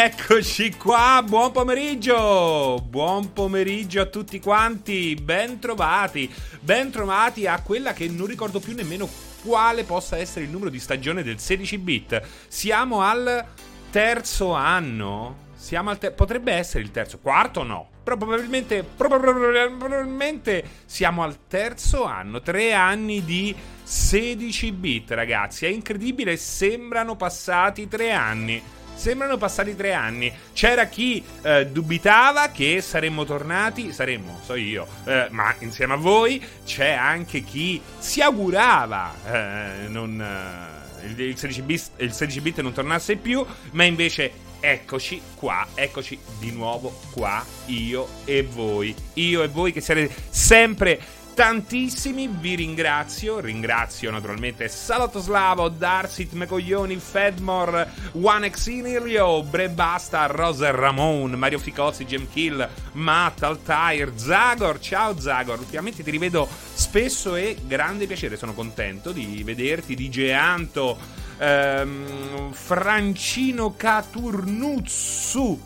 Eccoci qua, buon pomeriggio, buon pomeriggio a tutti quanti, ben trovati, ben trovati a quella che non ricordo più nemmeno quale possa essere il numero di stagione del 16 bit. Siamo al terzo anno? Siamo al ter- potrebbe essere il terzo, quarto no. Probabilmente, probabilmente siamo al terzo anno, tre anni di 16 bit ragazzi, è incredibile, sembrano passati tre anni. Sembrano passati tre anni. C'era chi eh, dubitava che saremmo tornati, saremmo, so io, eh, ma insieme a voi c'è anche chi si augurava eh, non, eh, il, il, 16 bit, il 16 bit non tornasse più, ma invece eccoci qua, eccoci di nuovo qua, io e voi. Io e voi che siete sempre tantissimi, vi ringrazio. Ringrazio naturalmente Salatoslavo, Darsit Mecoglioni, Fedmore, One Exinilio, Brebasta, Roser Ramon, Mario Ficozzi, Gem Kill, Matt, Altair, Zagor. Ciao Zagor, ultimamente ti rivedo spesso e grande piacere, sono contento di vederti, di Geanto, ehm, Francino Caturnuzzu,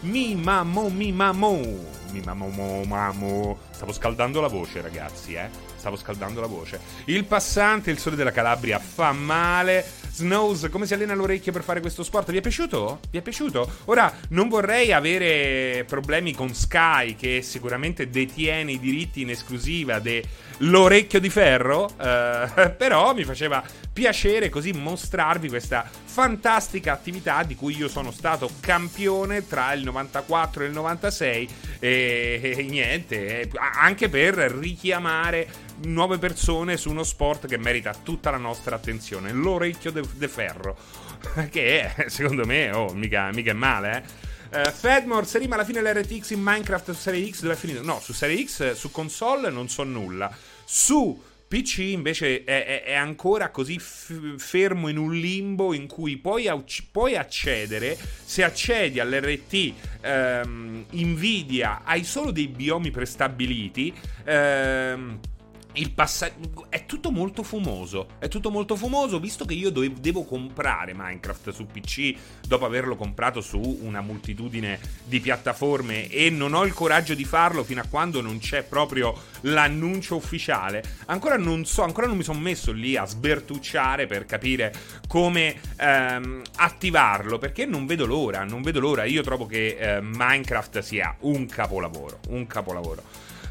Mi Mamo, Mi Mamo. Mamo. Stavo scaldando la voce, ragazzi, eh. Stavo scaldando la voce. Il passante, il sole della Calabria fa male. Snows, come si allena l'orecchio per fare questo sport? Vi è piaciuto? Vi è piaciuto? Ora, non vorrei avere problemi con Sky, che sicuramente detiene i diritti in esclusiva dell'orecchio di ferro, eh, però mi faceva piacere così mostrarvi questa fantastica attività di cui io sono stato campione tra il 94 e il 96 e, e niente, anche per richiamare nuove persone su uno sport che merita tutta la nostra attenzione, l'orecchio de ferro, che secondo me, oh, mica, mica è male, eh. Uh, Fedmore, se rima alla fine l'RTX in Minecraft su Serie X dove è finito? No, su Serie X, su console non so nulla. Su PC invece è, è, è ancora così f- fermo in un limbo in cui puoi, au- puoi accedere, se accedi all'RT ehm, Nvidia hai solo dei biomi prestabiliti. Ehm, il passaggio è tutto molto fumoso. È tutto molto fumoso, visto che io do- devo comprare Minecraft su PC dopo averlo comprato su una moltitudine di piattaforme e non ho il coraggio di farlo fino a quando non c'è proprio l'annuncio ufficiale. Ancora non so, ancora non mi sono messo lì a sbertucciare per capire come ehm, attivarlo, perché non vedo l'ora, non vedo l'ora. Io trovo che eh, Minecraft sia un capolavoro, un capolavoro.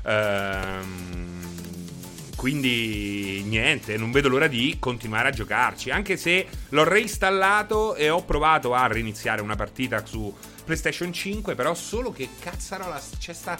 Ehm quindi niente, non vedo l'ora di continuare a giocarci. Anche se l'ho reinstallato e ho provato a reiniziare una partita su PlayStation 5. Però solo che cazzarola c'è sta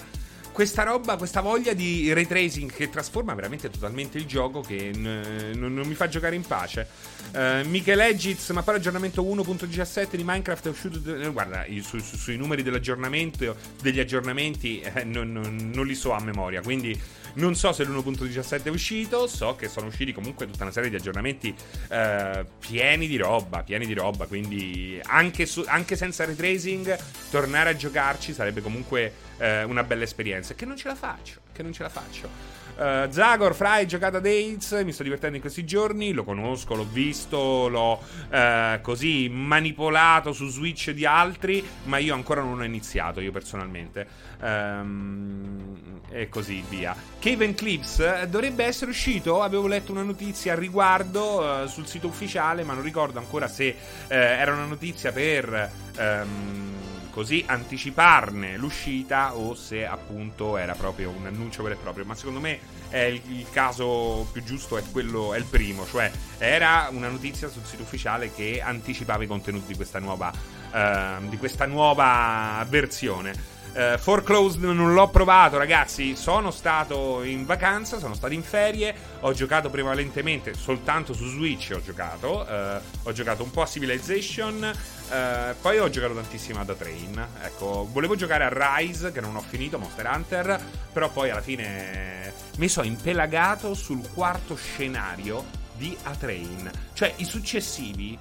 questa roba, questa voglia di ray tracing che trasforma veramente totalmente il gioco che n- n- non mi fa giocare in pace. Uh, Michele Eggiz, ma poi l'aggiornamento 1.17 di Minecraft è uscito. De- guarda, su- su- sui numeri dell'aggiornamento, degli aggiornamenti, eh, non, non, non li so a memoria. Quindi non so se l'1.17 è uscito, so che sono usciti comunque tutta una serie di aggiornamenti eh, pieni di roba, pieni di roba, quindi anche, su, anche senza retracing tornare a giocarci sarebbe comunque eh, una bella esperienza, che non ce la faccio, che non ce la faccio. Uh, Zagor, Fry, giocata Dates, mi sto divertendo in questi giorni, lo conosco, l'ho visto, l'ho uh, così manipolato su Switch di altri, ma io ancora non ho iniziato, io personalmente. Um, e così via. Cave Clips eh, dovrebbe essere uscito, avevo letto una notizia al riguardo uh, sul sito ufficiale, ma non ricordo ancora se era una notizia per... Um, così anticiparne l'uscita o se appunto era proprio un annuncio vero e proprio. Ma secondo me il, il, caso più giusto è quello, è il primo, cioè era una notizia sul sito ufficiale che anticipava i contenuti di questa nuova, uh, di questa nuova versione. Uh, Foreclosed non l'ho provato, ragazzi. Sono stato in vacanza, sono stato in ferie. Ho giocato prevalentemente soltanto su Switch. Ho giocato. Uh, ho giocato un po' a Civilization. Uh, poi ho giocato tantissimo ad A-Train. Ecco, volevo giocare a Rise, che non ho finito, Monster Hunter. Però poi alla fine mi sono impelagato sul quarto scenario di A-Train. Cioè, i successivi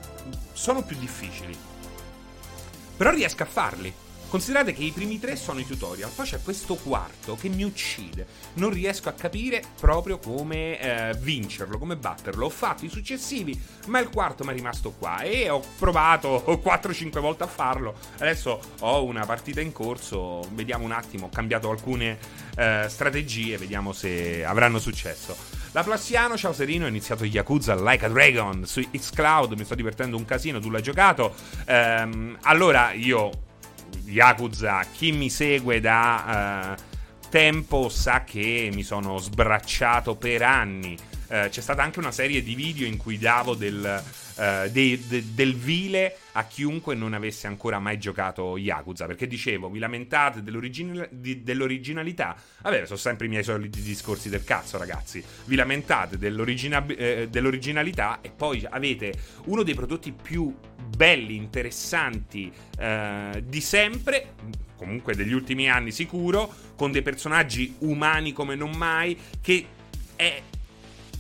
sono più difficili. Però riesco a farli Considerate che i primi tre sono i tutorial, poi c'è questo quarto che mi uccide. Non riesco a capire proprio come eh, vincerlo, come batterlo. Ho fatto i successivi, ma il quarto mi è rimasto qua e ho provato 4-5 volte a farlo. Adesso ho una partita in corso, vediamo un attimo, ho cambiato alcune eh, strategie, vediamo se avranno successo. La Plassiano, ciao Serino, ho iniziato Yakuza Like a Dragon su Xcloud, mi sto divertendo un casino, tu l'hai giocato. Ehm, allora, io, Yakuza, chi mi segue da eh, tempo sa che mi sono sbracciato per anni. Eh, c'è stata anche una serie di video in cui davo del eh, de, de, del vile a chiunque non avesse ancora mai giocato Yakuza. Perché dicevo, vi lamentate dell'original, di, dell'originalità. Vabbè, sono sempre i miei soliti discorsi del cazzo, ragazzi. Vi lamentate eh, dell'originalità e poi avete uno dei prodotti più belli, interessanti eh, di sempre comunque degli ultimi anni sicuro, con dei personaggi umani come non mai, che è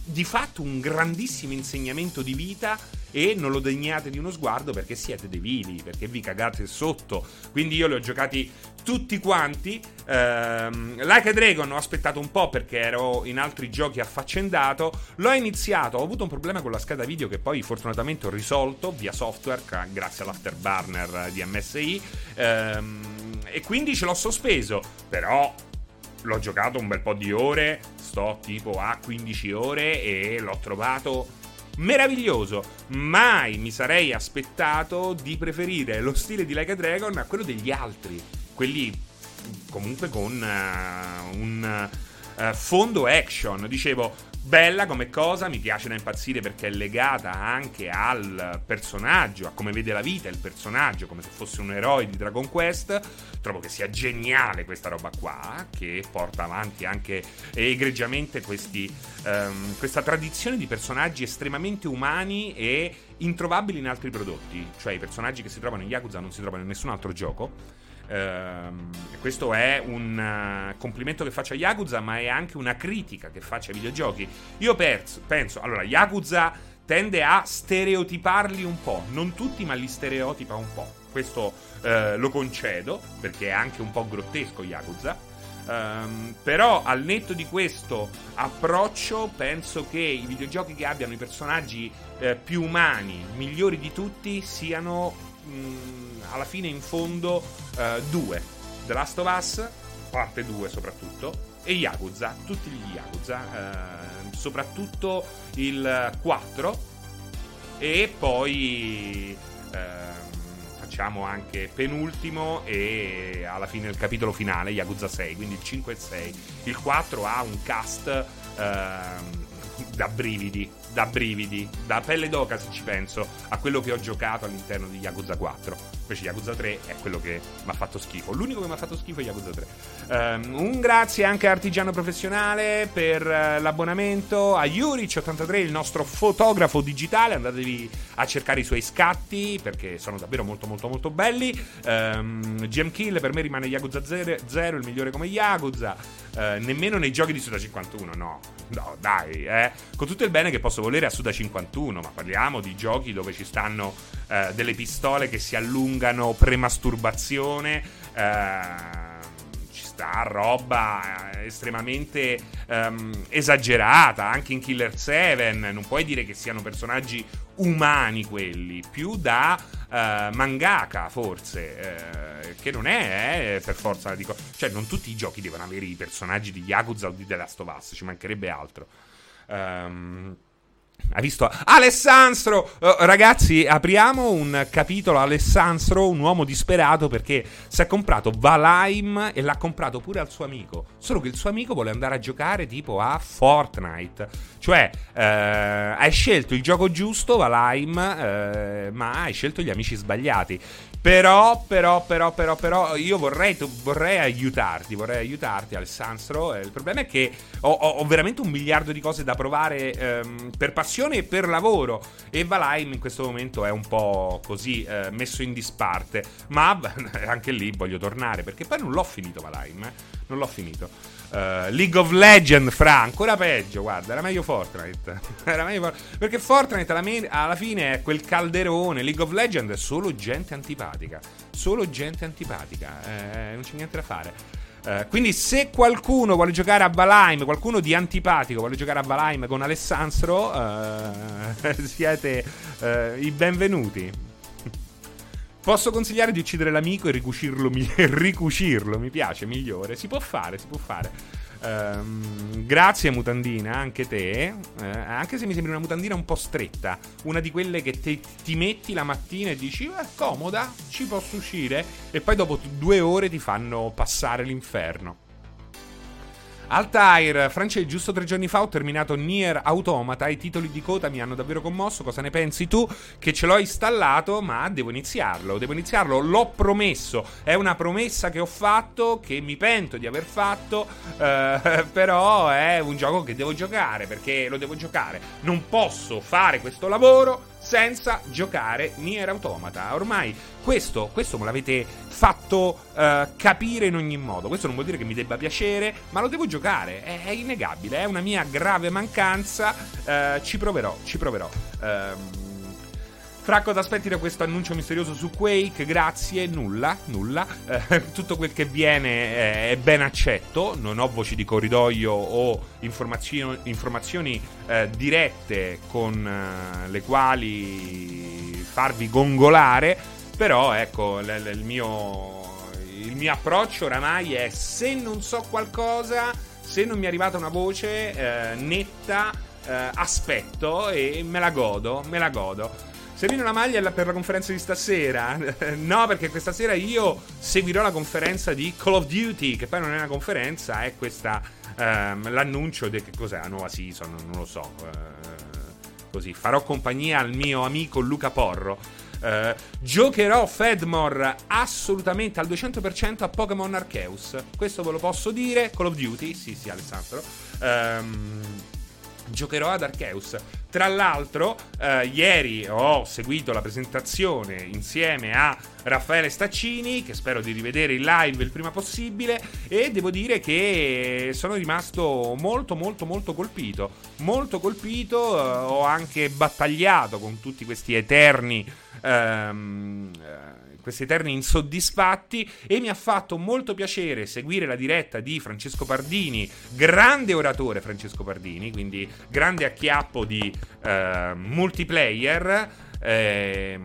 di fatto un grandissimo insegnamento di vita e non lo degnate di uno sguardo perché siete dei vili, perché vi cagate sotto. Quindi io li ho giocati tutti quanti. Ehm, like a Dragon ho aspettato un po' perché ero in altri giochi affaccendato. L'ho iniziato, ho avuto un problema con la scheda video che poi fortunatamente ho risolto via software grazie all'afterburner di MSI. Ehm, e quindi ce l'ho sospeso. Però l'ho giocato un bel po' di ore, sto tipo a 15 ore e l'ho trovato meraviglioso. Mai mi sarei aspettato di preferire lo stile di Like a Dragon a quello degli altri, quelli comunque con uh, un uh, fondo action. Dicevo, Bella come cosa, mi piace da impazzire perché è legata anche al personaggio, a come vede la vita il personaggio, come se fosse un eroe di Dragon Quest. Trovo che sia geniale questa roba qua, che porta avanti anche egregiamente questi, um, questa tradizione di personaggi estremamente umani e introvabili in altri prodotti. Cioè i personaggi che si trovano in Yakuza non si trovano in nessun altro gioco. Uh, questo è un uh, complimento che faccio a Yakuza, ma è anche una critica che faccio ai videogiochi. Io penso, penso allora, Yakuza tende a stereotiparli un po', non tutti, ma li stereotipa un po'. Questo uh, lo concedo, perché è anche un po' grottesco Yakuza. Um, però al netto di questo approccio penso che i videogiochi che abbiano i personaggi eh, più umani, migliori di tutti, siano mm, alla fine in fondo uh, due. The Last of Us, parte 2 soprattutto, e Yakuza, tutti gli Yakuza, uh, soprattutto il 4 e poi uh, facciamo anche penultimo e alla fine il capitolo finale Yakuza 6, quindi il 5 e il 6. Il 4 ha un cast uh, da brividi, da brividi, da pelle d'oca se ci penso a quello che ho giocato all'interno di Yakuza 4. Invece Yakuza 3 è quello che mi ha fatto schifo. L'unico che mi ha fatto schifo è Yakuza 3. Um, ehm, un grazie anche a Artigiano Professionale per uh, l'abbonamento, a Juric83, il nostro fotografo digitale. Andatevi a cercare i suoi scatti perché sono davvero molto molto molto belli. Um, ehm, GM Kill per me rimane Yakuza 0, il migliore come Yakuza. Uh, nemmeno nei giochi di Suda 51, no. No, dai, eh. Con tutto il bene che posso volere a Suda 51, ma parliamo di giochi dove ci stanno uh, delle pistole che si allungano premasturbazione. Uh, sta roba eh, estremamente um, esagerata, anche in Killer 7, non puoi dire che siano personaggi umani quelli, più da uh, mangaka forse, uh, che non è eh, per forza, dico, cioè non tutti i giochi devono avere i personaggi di Yakuza o di The Last of Us, ci mancherebbe altro. Um, ha visto Alessandro? Uh, ragazzi, apriamo un capitolo. Alessandro, un uomo disperato perché si è comprato Valheim e l'ha comprato pure al suo amico. Solo che il suo amico vuole andare a giocare tipo a Fortnite. Cioè, uh, hai scelto il gioco giusto, Valheim, uh, ma hai scelto gli amici sbagliati. Però, però, però, però, però, io vorrei, vorrei aiutarti, vorrei aiutarti, Alessandro. Eh, il problema è che ho, ho, ho, veramente un miliardo di cose da provare ehm, per passione e per lavoro. E Valheim in questo momento è un po' così eh, messo in disparte. Ma anche lì voglio tornare, perché poi non l'ho finito Valheim, eh? Non l'ho finito. Uh, League of Legends, fra, ancora peggio, guarda, era meglio Fortnite. era meglio For- perché Fortnite alla, me- alla, fine è quel calderone, League of Legends è solo gente antipatica. Solo gente antipatica. Eh, non c'è niente da fare. Uh, quindi se qualcuno vuole giocare a Valheim, qualcuno di antipatico vuole giocare a Valheim con Alessandro, uh, siete i benvenuti. Posso consigliare di uccidere l'amico e ricucirlo, mi- ricucirlo, mi piace, migliore. Si può fare, si può fare. Um, grazie mutandina, anche te. Uh, anche se mi sembra una mutandina un po' stretta. Una di quelle che te, ti metti la mattina e dici, è comoda, ci posso uscire. E poi dopo due ore ti fanno passare l'inferno. Altair, Francesco, giusto tre giorni fa ho terminato Nier Automata. I titoli di coda mi hanno davvero commosso. Cosa ne pensi tu? Che ce l'ho installato, ma devo iniziarlo. Devo iniziarlo, l'ho promesso. È una promessa che ho fatto, che mi pento di aver fatto. Eh, però è un gioco che devo giocare perché lo devo giocare. Non posso fare questo lavoro senza giocare Nier Automata. Ormai questo, questo me l'avete fatto uh, capire in ogni modo. Questo non vuol dire che mi debba piacere, ma lo devo giocare. È, è innegabile, è una mia grave mancanza. Uh, ci proverò, ci proverò. Uh, Fracco, aspetti da questo annuncio misterioso su Quake? Grazie, nulla, nulla. Eh, tutto quel che viene è, è ben accetto. Non ho voci di corridoio o informazio- informazioni eh, dirette con eh, le quali farvi gongolare. Però, ecco, l- l- il, mio, il mio approccio oramai è se non so qualcosa, se non mi è arrivata una voce eh, netta, eh, aspetto e me la godo, me la godo. Servino una maglia per la conferenza di stasera? no, perché questa sera io seguirò la conferenza di Call of Duty, che poi non è una conferenza, è questa ehm, l'annuncio di che cos'è la nuova season, non lo so. Eh, così farò compagnia al mio amico Luca Porro. Uh, giocherò Fedmore assolutamente al 200% a Pokémon Arceus. Questo ve lo posso dire. Call of Duty, sì, sì, Alessandro. Um, giocherò ad Arceus. Tra l'altro, eh, ieri ho seguito la presentazione insieme a Raffaele Staccini, che spero di rivedere in live il prima possibile, e devo dire che sono rimasto molto molto molto colpito. Molto colpito, eh, ho anche battagliato con tutti questi eterni... Ehm, questi eterni insoddisfatti e mi ha fatto molto piacere seguire la diretta di Francesco Pardini, grande oratore Francesco Pardini, quindi grande acchiappo di eh, multiplayer eh,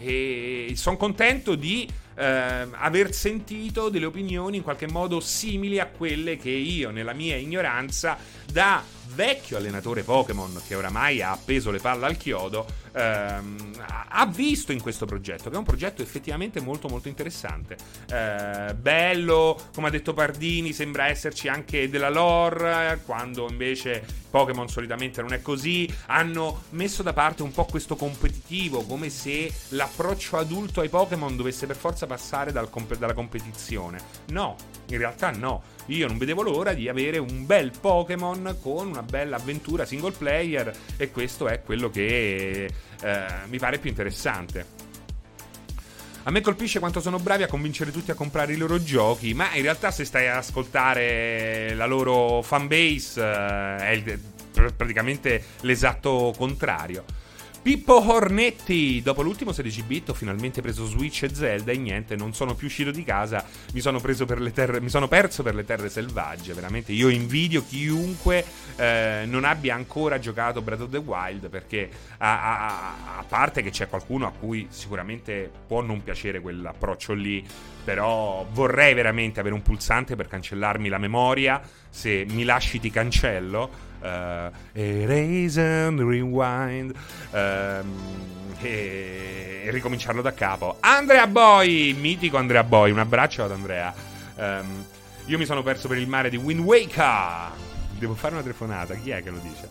e sono contento di eh, aver sentito delle opinioni in qualche modo simili a quelle che io nella mia ignoranza da vecchio allenatore Pokémon che oramai ha appeso le palle al chiodo, ehm, ha visto in questo progetto, che è un progetto effettivamente molto molto interessante. Eh, bello, come ha detto Pardini, sembra esserci anche della lore, quando invece Pokémon solitamente non è così. Hanno messo da parte un po' questo competitivo, come se l'approccio adulto ai Pokémon dovesse per forza passare dal comp- dalla competizione. No, in realtà no io non vedevo l'ora di avere un bel Pokémon con una bella avventura single player e questo è quello che eh, mi pare più interessante. A me colpisce quanto sono bravi a convincere tutti a comprare i loro giochi, ma in realtà se stai ad ascoltare la loro fanbase eh, è il, praticamente l'esatto contrario. Pippo Hornetti, dopo l'ultimo 16 bit ho finalmente preso Switch e Zelda e niente, non sono più uscito di casa, mi sono, terre, mi sono perso per le terre selvagge, veramente. Io invidio chiunque eh, non abbia ancora giocato Breath of the Wild perché a, a, a parte che c'è qualcuno a cui sicuramente può non piacere quell'approccio lì, però vorrei veramente avere un pulsante per cancellarmi la memoria, se mi lasci ti cancello Erase and Rewind um, e, ricominciarlo da capo. Andrea Boy, mitico Andrea Boy, un abbraccio ad Andrea. Um, io mi sono perso per il mare di Wind Waker. Devo fare una telefonata, chi è che lo dice?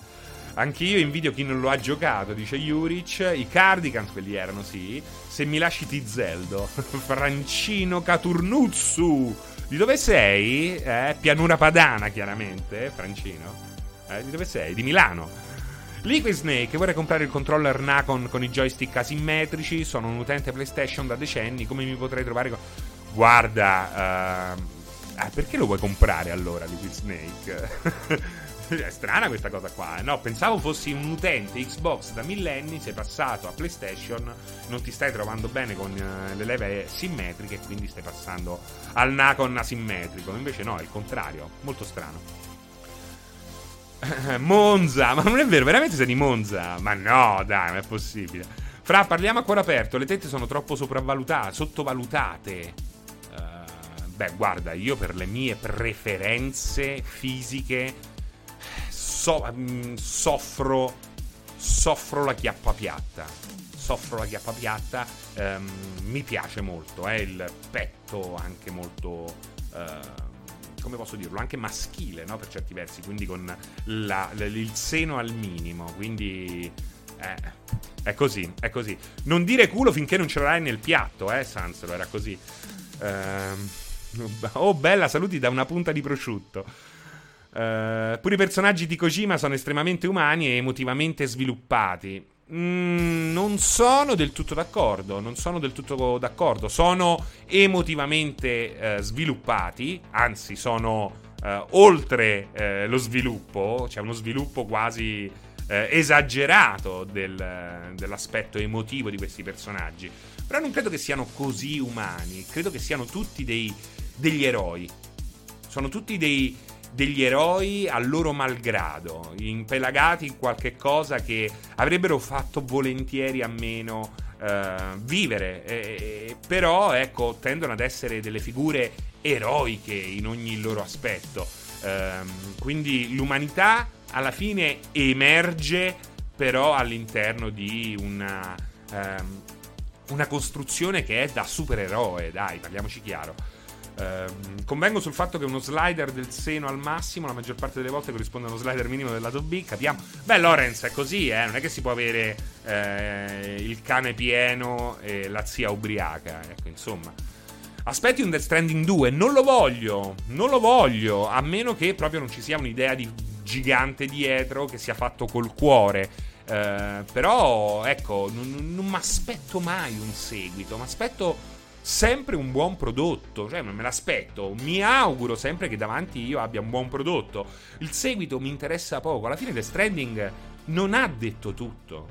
Anch'io invidio chi non lo ha giocato, dice Juric. I Cardigans, quelli erano, sì. Se mi lasci ti zeldo. Francino Caturnuzzu. Di dove sei? Eh, pianura padana, chiaramente, Francino. Eh, di dove sei? Di Milano. Liquid Snake, vorrei comprare il controller Nacon con i joystick asimmetrici. Sono un utente PlayStation da decenni. Come mi potrei trovare con. Guarda. Uh... Ah, perché lo vuoi comprare allora, Liquid Snake? È strana questa cosa qua. Eh? No, pensavo fossi un utente Xbox da millenni, sei passato a PlayStation, non ti stai trovando bene con uh, le leve simmetriche quindi stai passando al Nacon asimmetrico. Invece no, è il contrario. Molto strano. Monza, ma non è vero, veramente sei di Monza? Ma no, dai, non è possibile. Fra, parliamo a cuore aperto, le tette sono troppo sopravvalutate, sottovalutate. Uh, beh, guarda, io per le mie preferenze fisiche so, mh, soffro, soffro la chiappa piatta. Soffro la chiappa piatta, ehm, mi piace molto, eh, il petto anche molto... Eh, come posso dirlo, anche maschile, no? Per certi versi, quindi con la, il seno al minimo, quindi... Eh, è così, è così. Non dire culo finché non ce l'hai nel piatto, eh, Sansero, era così. Ehm, oh, bella, saluti da una punta di prosciutto. Uh, pure i personaggi di Kojima sono estremamente umani e emotivamente sviluppati. Mm, non sono del tutto d'accordo. Non sono del tutto d'accordo. Sono emotivamente uh, sviluppati, anzi, sono uh, oltre lo sviluppo. C'è uno sviluppo quasi esagerato del, dell'aspetto emotivo di questi personaggi. Però non credo che siano così umani. Credo che siano tutti dei, degli eroi. Sono tutti dei degli eroi a loro malgrado, impelagati in qualche cosa che avrebbero fatto volentieri a meno eh, vivere. E, però, ecco, tendono ad essere delle figure eroiche in ogni loro aspetto. Eh, quindi l'umanità alla fine emerge però all'interno di una, ehm, una costruzione che è da supereroe, dai, parliamoci chiaro. Ehm, convengo sul fatto che uno slider del seno al massimo la maggior parte delle volte corrisponde a uno slider minimo del lato B. Capiamo. Beh, Lorenz è così, eh? Non è che si può avere eh, il cane pieno e la zia ubriaca. Ecco, insomma. Aspetti un Death Stranding 2? Non lo voglio. Non lo voglio. A meno che proprio non ci sia un'idea di gigante dietro che sia fatto col cuore. Eh, però, ecco, non, non mi aspetto mai un seguito. Mi aspetto sempre un buon prodotto, cioè me l'aspetto, mi auguro sempre che davanti io abbia un buon prodotto. Il seguito mi interessa poco, alla fine The Stranding non ha detto tutto.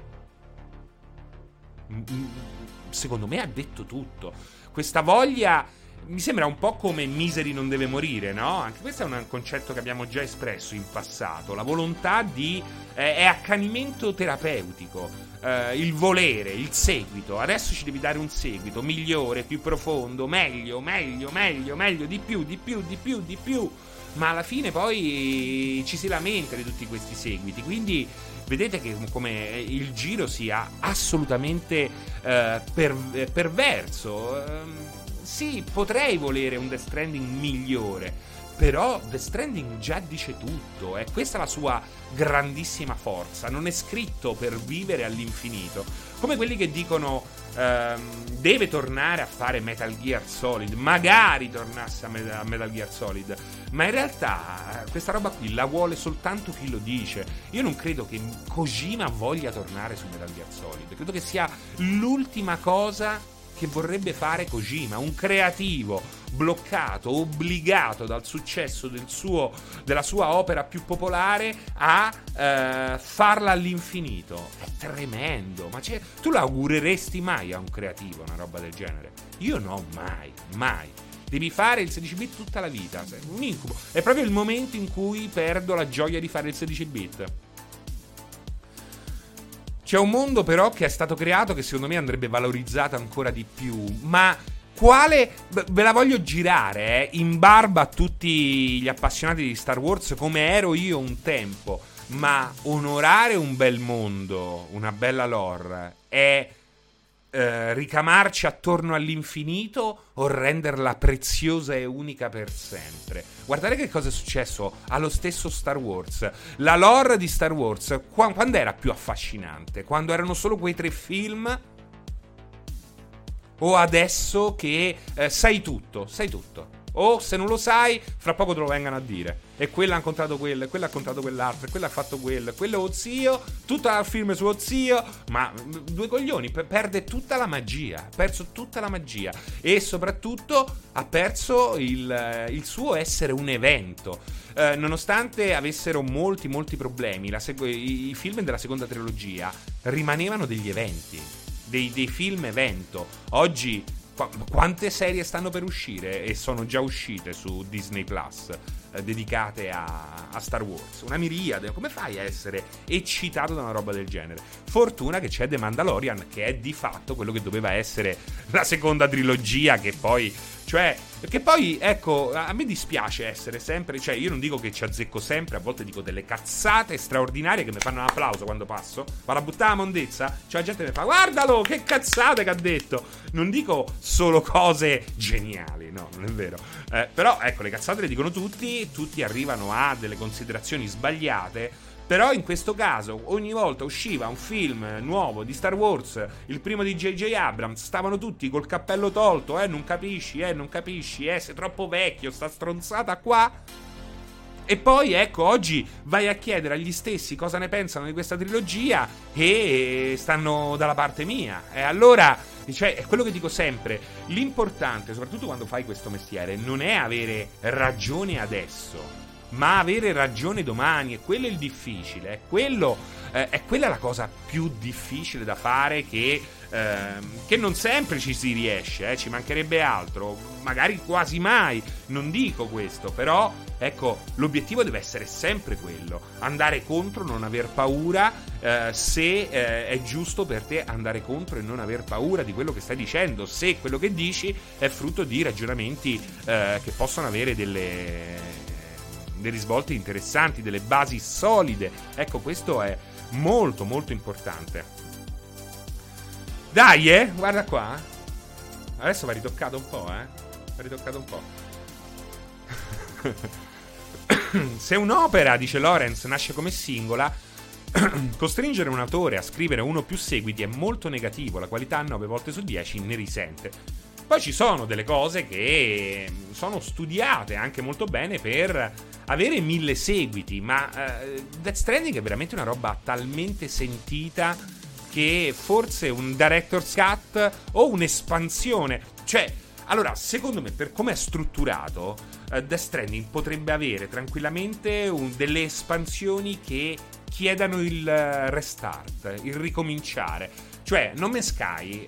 Secondo me ha detto tutto. Questa voglia mi sembra un po' come Misery non deve morire, no? Anche questo è un concetto che abbiamo già espresso in passato. La volontà di... Eh, è accanimento terapeutico eh, il volere, il seguito. Adesso ci devi dare un seguito migliore, più profondo, meglio, meglio, meglio, meglio, di più, di più, di più, di più. Ma alla fine poi ci si lamenta di tutti questi seguiti. Quindi vedete che come il giro sia assolutamente eh, per, eh, perverso. Eh, sì, potrei volere un Death Stranding migliore però The Stranding già dice tutto, e questa è la sua grandissima forza. Non è scritto per vivere all'infinito. Come quelli che dicono ehm, deve tornare a fare Metal Gear Solid, magari tornasse a, Met- a Metal Gear Solid, ma in realtà eh, questa roba qui la vuole soltanto chi lo dice. Io non credo che Kojima voglia tornare su Metal Gear Solid, credo che sia l'ultima cosa che vorrebbe fare Kojima, un creativo bloccato, obbligato dal successo del suo, della sua opera più popolare a eh, farla all'infinito. È tremendo, ma tu l'augureresti mai a un creativo una roba del genere? Io no, mai, mai. Devi fare il 16 bit tutta la vita, un incubo. È proprio il momento in cui perdo la gioia di fare il 16 bit. C'è un mondo però che è stato creato che secondo me andrebbe valorizzato ancora di più, ma quale ve la voglio girare eh, in barba a tutti gli appassionati di Star Wars come ero io un tempo, ma onorare un bel mondo, una bella lore è eh, ricamarci attorno all'infinito o renderla preziosa e unica per sempre. Guardate che cosa è successo allo stesso Star Wars. La lore di Star Wars, qu- quando era più affascinante? Quando erano solo quei tre film? O adesso che eh, sai tutto, sai tutto. O se non lo sai, fra poco te lo vengano a dire. E quello ha incontrato quello, e quello ha incontrato quell'altro, e quello ha fatto quello, e quello è lo zio, tutto il film suo zio, ma due coglioni, perde tutta la magia, ha perso tutta la magia e soprattutto ha perso il, il suo essere un evento. Eh, nonostante avessero molti, molti problemi, seg- i, i film della seconda trilogia rimanevano degli eventi, dei, dei film evento. Oggi quante serie stanno per uscire e sono già uscite su Disney Plus eh, dedicate a, a, Star Wars? Una miriade. Come fai a essere eccitato da una roba del genere? Fortuna che c'è The Mandalorian, che è di fatto quello che doveva essere la seconda trilogia, che poi cioè, perché poi, ecco, a me dispiace essere sempre. Cioè, io non dico che ci azzecco sempre, a volte dico delle cazzate straordinarie che mi fanno un applauso quando passo. Vado a buttare la mondezza. Cioè, la gente mi fa, guardalo, che cazzate che ha detto. Non dico solo cose geniali, no, non è vero. Eh, però, ecco, le cazzate le dicono tutti, tutti arrivano a delle considerazioni sbagliate però in questo caso, ogni volta usciva un film nuovo di Star Wars, il primo di J.J. Abrams, stavano tutti col cappello tolto, eh, non capisci, eh, non capisci, eh, sei troppo vecchio, sta stronzata qua. E poi, ecco, oggi vai a chiedere agli stessi cosa ne pensano di questa trilogia e stanno dalla parte mia. E allora, cioè, è quello che dico sempre, l'importante, soprattutto quando fai questo mestiere, non è avere ragione adesso ma avere ragione domani, e quello è il difficile, è, quello, eh, è quella la cosa più difficile da fare che, eh, che non sempre ci si riesce, eh, ci mancherebbe altro, magari quasi mai, non dico questo, però ecco, l'obiettivo deve essere sempre quello, andare contro, non aver paura, eh, se eh, è giusto per te andare contro e non aver paura di quello che stai dicendo, se quello che dici è frutto di ragionamenti eh, che possono avere delle dei risvolti interessanti, delle basi solide. Ecco, questo è molto molto importante. Dai, eh, guarda qua. Adesso va ritoccato un po', eh. Va ritoccato un po'. Se un'opera, dice Lorenz, nasce come singola, costringere un autore a scrivere uno o più seguiti è molto negativo, la qualità 9 volte su 10 ne risente. Poi ci sono delle cose che sono studiate anche molto bene per avere mille seguiti, ma uh, Death Stranding è veramente una roba talmente sentita che forse un director's cut o un'espansione, cioè allora, secondo me, per come è strutturato, uh, Death Stranding potrebbe avere tranquillamente un, delle espansioni che chiedano il uh, restart, il ricominciare. Cioè, Nome Sky,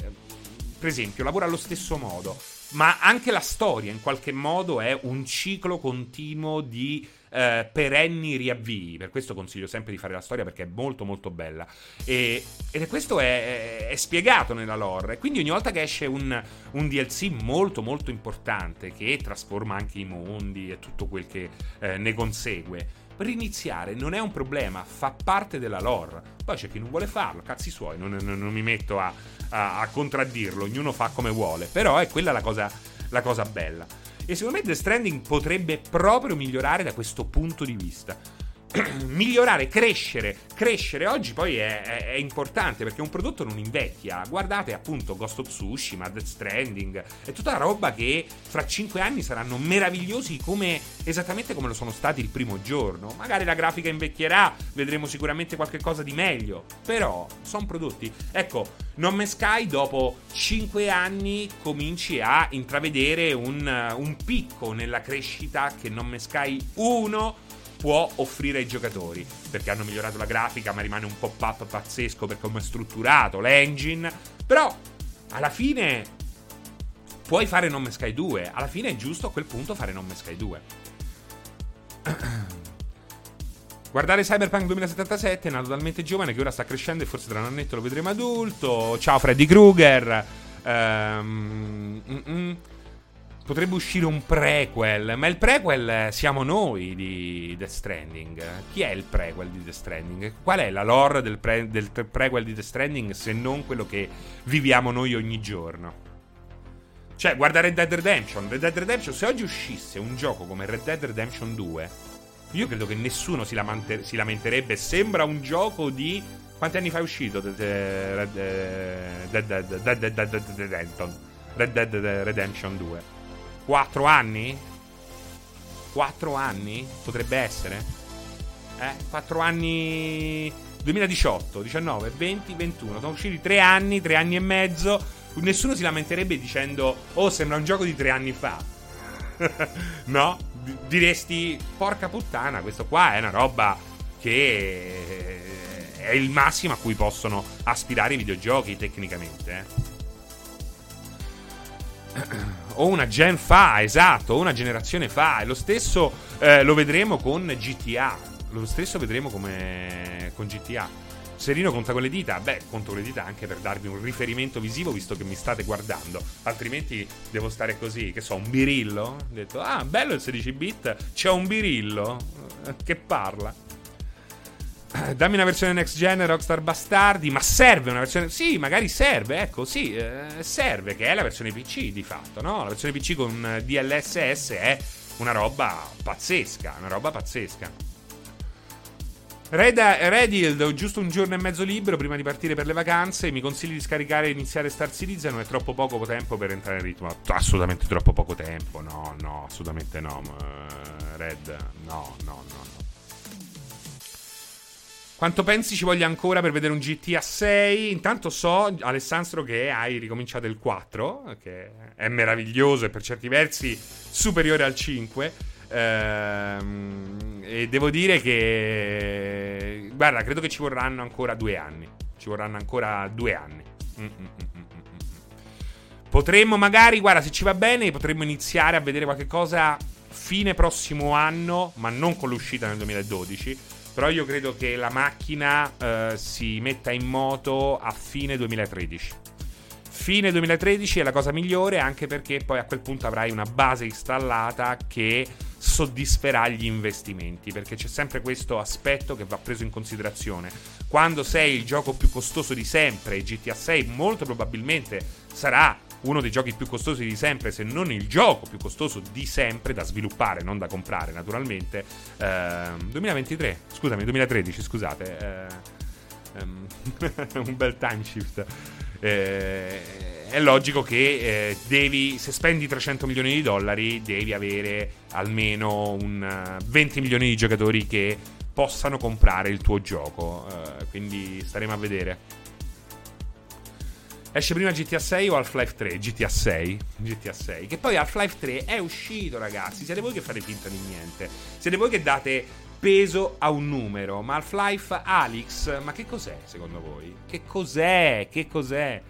per esempio, lavora allo stesso modo ma anche la storia in qualche modo è un ciclo continuo di eh, perenni riavvii. Per questo consiglio sempre di fare la storia perché è molto molto bella. E, ed questo è, è, è, spiegato nella lore. Quindi ogni volta che esce un, un, DLC molto molto importante che trasforma anche i mondi e tutto quel che eh, ne consegue. Riniziare non è un problema, fa parte della lore. Poi c'è chi non vuole farlo, cazzi suoi, non, non, non mi metto a, a, a contraddirlo, ognuno fa come vuole, però è quella la cosa, la cosa bella. E secondo me The Stranding potrebbe proprio migliorare da questo punto di vista. migliorare, crescere, crescere oggi poi è, è, è, importante perché un prodotto non invecchia. Guardate appunto Ghost of Tsushima, Death Stranding, è tutta roba che fra 5 anni saranno meravigliosi come, esattamente come lo sono stati il primo giorno. Magari la grafica invecchierà, vedremo sicuramente qualcosa di meglio, però sono prodotti. Ecco, Non Me Sky dopo 5 anni cominci a intravedere un, un picco nella crescita che Non Me Sky 1 può offrire ai giocatori. Perché hanno migliorato la grafica, ma rimane un pop-up pazzesco per come è strutturato l'engine. Però, alla fine, puoi fare Non Sky 2. Alla fine è giusto a quel punto fare Non Sky 2. Guardare Cyberpunk 2077 è nato talmente giovane che ora sta crescendo e forse tra un annetto lo vedremo adulto. Ciao Freddy Krueger. Um, potrebbe uscire un prequel, ma il prequel siamo noi di Death Stranding. Chi è il prequel di Death Stranding? Qual è la lore del, pre- del prequel di Death Stranding se non quello che viviamo noi ogni giorno? Cioè, guarda Red Dead Redemption. Red Dead Redemption, se oggi uscisse un gioco come Red Dead Redemption 2, io credo che nessuno si, lamante- si lamenterebbe. Sembra un gioco di. Quanti anni fa è uscito Red Dead Redemption 2? 4 anni? 4 anni? Potrebbe essere? Eh, 4 anni 2018, 19, 20, 21. Sono usciti 3 anni, 3 anni e mezzo. Nessuno si lamenterebbe dicendo "Oh, sembra un gioco di 3 anni fa". no? diresti, porca puttana, questo qua è una roba che è il massimo a cui possono aspirare i videogiochi tecnicamente. Eh. o una gen fa, esatto, una generazione fa. E lo stesso eh, lo vedremo con GTA. Lo stesso vedremo come con GTA. Serino conta con le dita? Beh, conto con le dita anche per darvi un riferimento visivo visto che mi state guardando. Altrimenti devo stare così, che so, un birillo? Ho detto, ah, bello il 16 bit, c'è un birillo che parla. Dammi una versione next gen Rockstar Bastardi, ma serve una versione... Sì, magari serve, ecco, sì, eh, serve, che è la versione PC di fatto, no? La versione PC con DLSS è una roba pazzesca, una roba pazzesca. Red, Redhild, ho giusto un giorno e mezzo libero prima di partire per le vacanze. Mi consigli di scaricare e iniziare Star Citizen? Non è troppo poco tempo per entrare in ritmo. Assolutamente troppo poco tempo. No, no, assolutamente no. Red, no, no, no, no. Quanto pensi ci voglia ancora per vedere un GTA 6? Intanto so, Alessandro, che hai ricominciato il 4, che è meraviglioso e per certi versi superiore al 5. Ehm, e devo dire che. Guarda, credo che ci vorranno ancora due anni. Ci vorranno ancora due anni. Mm-mm-mm. Potremmo magari, guarda, se ci va bene, potremmo iniziare a vedere qualche cosa fine prossimo anno, ma non con l'uscita nel 2012. Però io credo che la macchina eh, si metta in moto a fine 2013. Fine 2013 è la cosa migliore anche perché poi a quel punto avrai una base installata che soddisferà gli investimenti, perché c'è sempre questo aspetto che va preso in considerazione. Quando sei il gioco più costoso di sempre, GTA 6 molto probabilmente sarà uno dei giochi più costosi di sempre, se non il gioco più costoso di sempre da sviluppare, non da comprare naturalmente. Eh, 2023, scusami, 2013, scusate. Eh, um, un bel time shift. Eh, è logico che eh, devi, se spendi 300 milioni di dollari, devi avere almeno un 20 eh, milioni di giocatori che possano comprare il tuo gioco. Uh, quindi staremo a vedere. Esce prima GTA 6 o Half-Life 3? GTA 6. GTA 6. Che poi Half-Life 3 è uscito, ragazzi. Siete voi che fate finta di niente. Siete voi che date peso a un numero. Ma Half-Life Alyx, ma che cos'è secondo voi? Che cos'è? Che cos'è?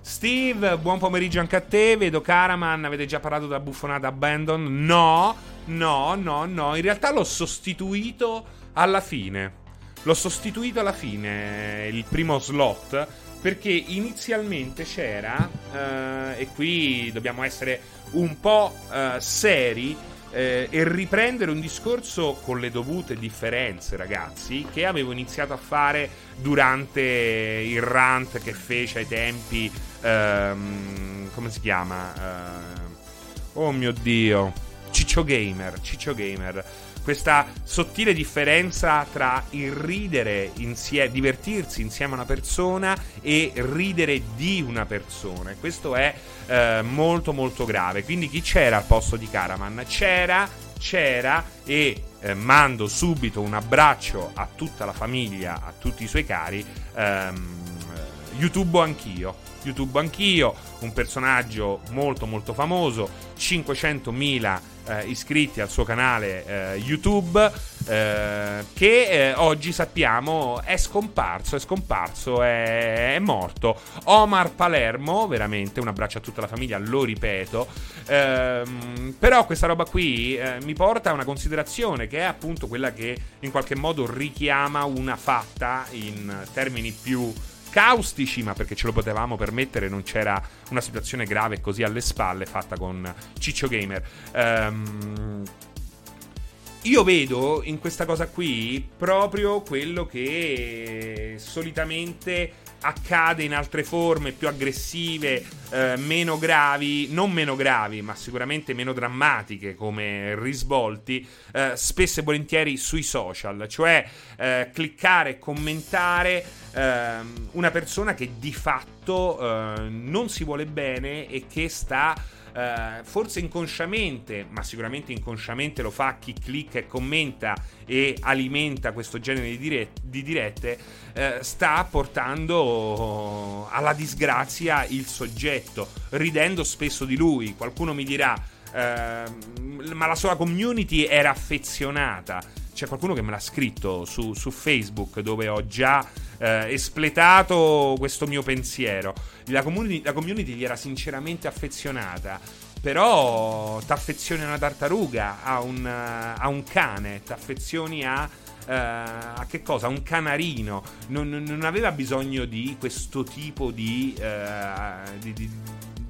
Steve, buon pomeriggio anche a te. Vedo Caraman, avete già parlato della buffonata Abandon? No, no, no, no. In realtà l'ho sostituito alla fine. L'ho sostituito alla fine, il primo slot, perché inizialmente c'era, eh, e qui dobbiamo essere un po' eh, seri, eh, e riprendere un discorso con le dovute differenze, ragazzi, che avevo iniziato a fare durante il rant che fece ai tempi. Ehm, come si chiama? Uh, oh mio dio. Ciccio Gamer. Ciccio Gamer questa sottile differenza tra il ridere insieme, divertirsi insieme a una persona e ridere di una persona. Questo è eh, molto molto grave. Quindi chi c'era al posto di Caraman? C'era, c'era e eh, mando subito un abbraccio a tutta la famiglia, a tutti i suoi cari. Ehm, YouTube anch'io. YouTube anch'io, un personaggio molto molto famoso, 500.000 eh, iscritti al suo canale eh, YouTube, eh, che eh, oggi sappiamo è scomparso, è scomparso, è, è, morto. Omar Palermo, veramente un abbraccio a tutta la famiglia, lo ripeto. Ehm, però questa roba qui eh, mi porta a una considerazione che è appunto quella che in qualche modo richiama una fatta in termini più caustici, ma perché ce lo potevamo permettere, non c'era una situazione grave così alle spalle fatta con Ciccio Gamer. Um, io vedo in questa cosa qui proprio quello che solitamente accade in altre forme più aggressive, eh, meno gravi, non meno gravi, ma sicuramente meno drammatiche come risvolti, eh, spesso e volentieri sui social, cioè eh, cliccare commentare ehm, una persona che di fatto eh, non si vuole bene e che sta eh, forse inconsciamente, ma sicuramente inconsciamente lo fa chi clicca e commenta e alimenta questo genere di, dirette, di dirette eh, sta portando alla disgrazia il soggetto, ridendo spesso di lui. Qualcuno mi dirà, eh, ma la sua community era affezionata. C'è qualcuno che me l'ha scritto su, su Facebook dove ho già eh, espletato questo mio pensiero. La community, la community gli era sinceramente affezionata. Però ti affezioni a una tartaruga, a un, a un cane, ti affezioni a Uh, a che cosa? Un canarino. Non, non, aveva bisogno di questo tipo di, uh, di, di,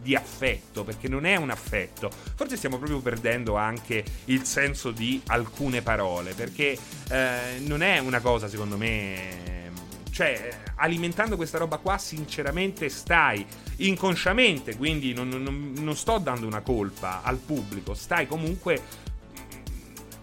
di, affetto, perché non è un affetto. Forse stiamo proprio perdendo anche il senso di alcune parole, perché uh, non è una cosa, secondo me cioè, alimentando questa roba qua, sinceramente stai inconsciamente, quindi non, non, non sto dando una colpa al pubblico, stai comunque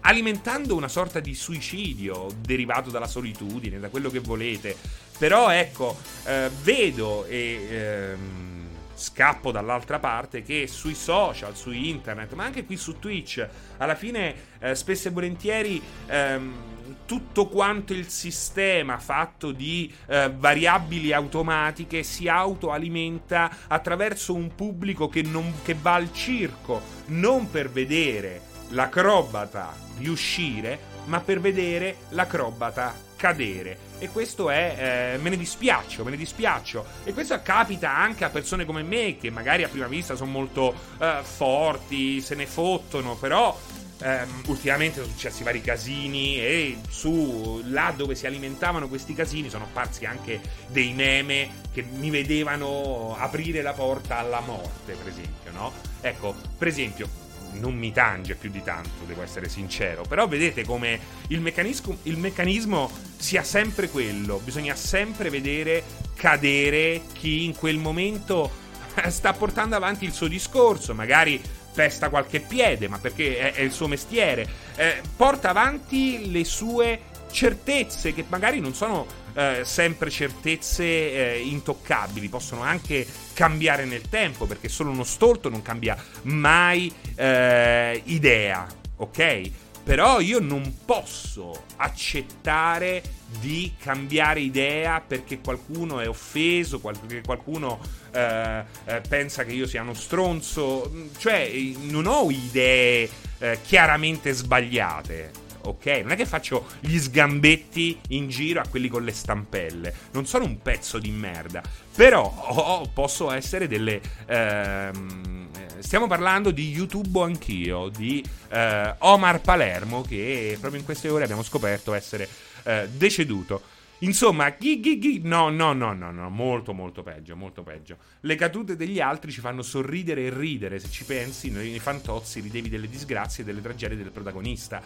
alimentando una sorta di suicidio derivato dalla solitudine, da quello che volete. Però ecco, eh, vedo e ehm, scappo dall'altra parte che sui social, su internet, ma anche qui su Twitch, alla fine eh, spesso e volentieri ehm, tutto quanto il sistema fatto di eh, variabili automatiche si autoalimenta attraverso un pubblico che, non, che va al circo non per vedere l'acrobata riuscire, ma per vedere l'acrobata cadere. E questo è. Eh, me ne dispiaccio, me ne dispiaccio. E questo capita anche a persone come me, che magari a prima vista sono molto eh, forti, se ne fottono, però Um, ultimamente sono successi vari casini e su là dove si alimentavano questi casini sono apparsi anche dei meme che mi vedevano aprire la porta alla morte, per esempio, no? Ecco, per esempio, non mi tange più di tanto, devo essere sincero, però vedete come il meccanismo, il meccanismo sia sempre quello, bisogna sempre vedere cadere chi in quel momento sta portando avanti il suo discorso, magari pesta qualche piede, ma perché è, è il suo mestiere, eh, porta avanti le sue certezze che magari non sono eh, sempre certezze eh, intoccabili, possono anche cambiare nel tempo, perché solo uno storto non cambia mai eh, idea, ok? Però io non posso accettare di cambiare idea perché qualcuno è offeso, perché qualcuno eh, eh, pensa che io sia uno stronzo. Cioè, non ho idee eh, chiaramente sbagliate. Ok, non è che faccio gli sgambetti in giro a quelli con le stampelle. Non sono un pezzo di merda. Però oh, posso essere delle. Ehm, stiamo parlando di YouTube anch'io, di eh, Omar Palermo, che proprio in queste ore abbiamo scoperto essere eh, deceduto. Insomma, ghi, ghi, ghi, no, no, no, no, no, molto, molto peggio, molto peggio. Le cadute degli altri ci fanno sorridere e ridere, se ci pensi, nei fantozzi ridevi delle disgrazie e delle tragedie del protagonista.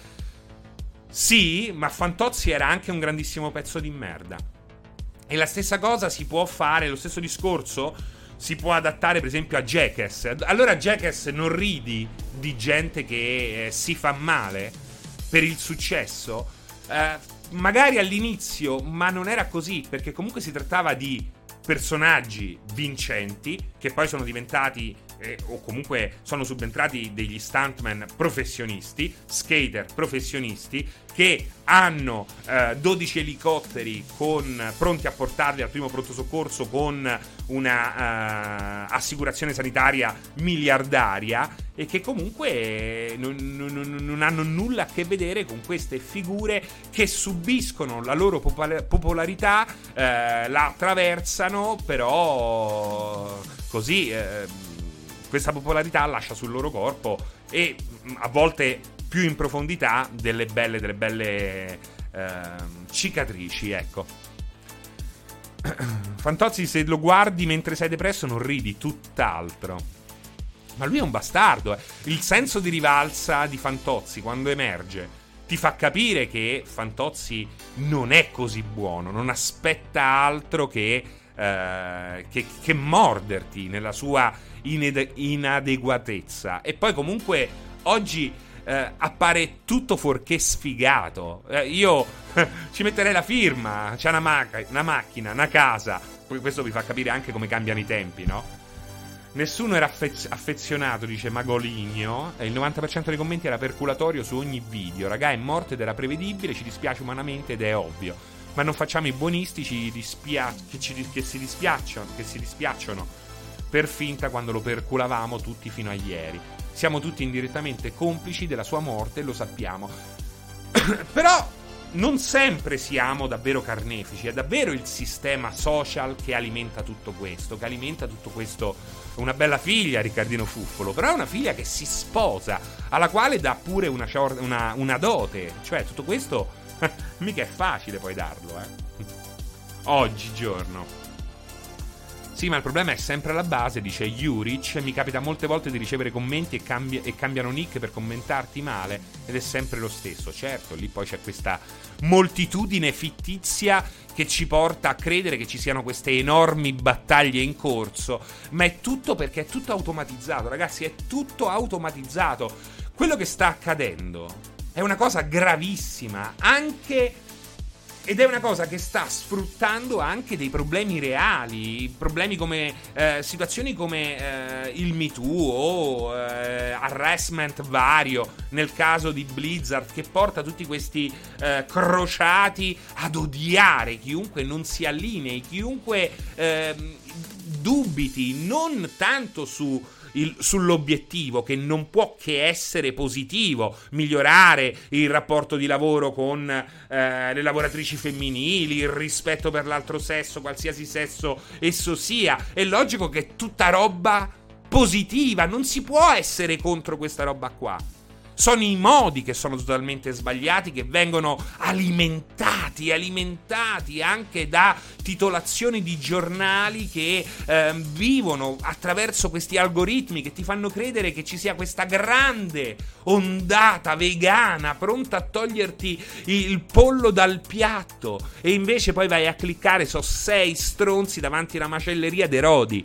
Sì, ma Fantozzi era anche un grandissimo pezzo di merda. E la stessa cosa si può fare, lo stesso discorso si può adattare per esempio a Jackass. Allora Jackass non ridi di gente che eh, si fa male per il successo. Eh, magari all'inizio, ma non era così, perché comunque si trattava di personaggi vincenti che poi sono diventati eh, o comunque sono subentrati degli stuntman professionisti, skater professionisti che hanno eh, 12 elicotteri con, pronti a portarli al primo pronto soccorso con una uh, assicurazione sanitaria miliardaria e che comunque non, non, non, hanno nulla a che vedere con queste figure che subiscono la loro popolarità, eh, la attraversano, però così eh, questa popolarità lascia sul loro corpo e a volte più in profondità delle belle, delle belle eh, cicatrici, ecco. Fantozzi, se lo guardi mentre sei depresso, non ridi, tutt'altro. Ma lui è un bastardo. Eh. Il senso di rivalsa di Fantozzi quando emerge ti fa capire che Fantozzi non è così buono, non aspetta altro che, eh, che, che morderti nella sua inede- inadeguatezza. E poi comunque oggi eh, appare tutto fuorché sfigato. Eh, io ci metterei la firma, c'è una, ma- una macchina, una casa. Questo vi fa capire anche come cambiano i tempi, no? Nessuno era affez- affezionato, dice Magoligno. E il 90% dei commenti era perculatorio su ogni video. Ragà, è morto ed era prevedibile, ci dispiace umanamente ed è ovvio. Ma non facciamo i buonistici dispia- che, ci, che, si dispiacciono, che si dispiacciono per finta quando lo perculavamo tutti fino a ieri. Siamo tutti indirettamente complici della sua morte lo sappiamo. Però non sempre siamo davvero carnefici, è davvero il sistema social che alimenta tutto questo, che alimenta tutto questo. Una bella figlia, Riccardino Fuffolo, però è una figlia che si sposa, alla quale dà pure una, una, una dote. Cioè, tutto questo mica è facile poi darlo, eh. Oggigiorno. Sì, ma il problema è sempre alla base, dice Juric. Mi capita molte volte di ricevere commenti e, cambia- e, cambiano nick per commentarti male ed è sempre lo stesso. Certo, lì poi c'è questa moltitudine fittizia che ci porta a credere che ci siano queste enormi battaglie in corso, ma è tutto perché è tutto automatizzato, ragazzi, è tutto automatizzato. Quello che sta accadendo è una cosa gravissima, anche ed è una cosa che sta sfruttando anche dei problemi reali, problemi come eh, situazioni come eh, il Me Too o eh, harassment vario nel caso di Blizzard che porta tutti questi eh, crociati ad odiare chiunque non si allinei, chiunque ehm, dubiti non tanto su il, sull'obiettivo che non può che essere positivo, migliorare il rapporto di lavoro con eh, le lavoratrici femminili, il rispetto per l'altro sesso, qualsiasi sesso esso sia. È logico che è tutta roba positiva, non si può essere contro questa roba qua. Sono i modi che sono totalmente sbagliati, che vengono alimentati, alimentati anche da titolazioni di giornali che eh, vivono attraverso questi algoritmi che ti fanno credere che ci sia questa grande ondata vegana pronta a toglierti il pollo dal piatto e invece poi vai a cliccare su sei stronzi davanti alla macelleria dei Rodi.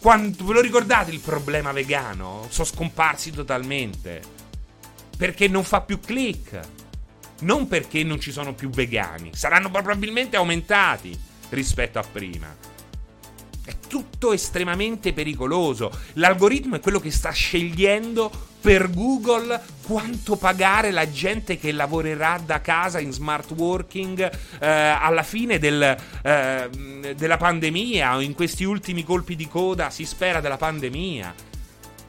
Quando, ve lo ricordate il problema vegano? Sono scomparsi totalmente. Perché non fa più click. Non perché non ci sono più vegani. Saranno probabilmente aumentati rispetto a prima. Tutto estremamente pericoloso. L'algoritmo è quello che sta scegliendo per Google quanto pagare la gente che lavorerà da casa in smart working eh, alla fine del, eh, della pandemia o in questi ultimi colpi di coda, si spera, della pandemia.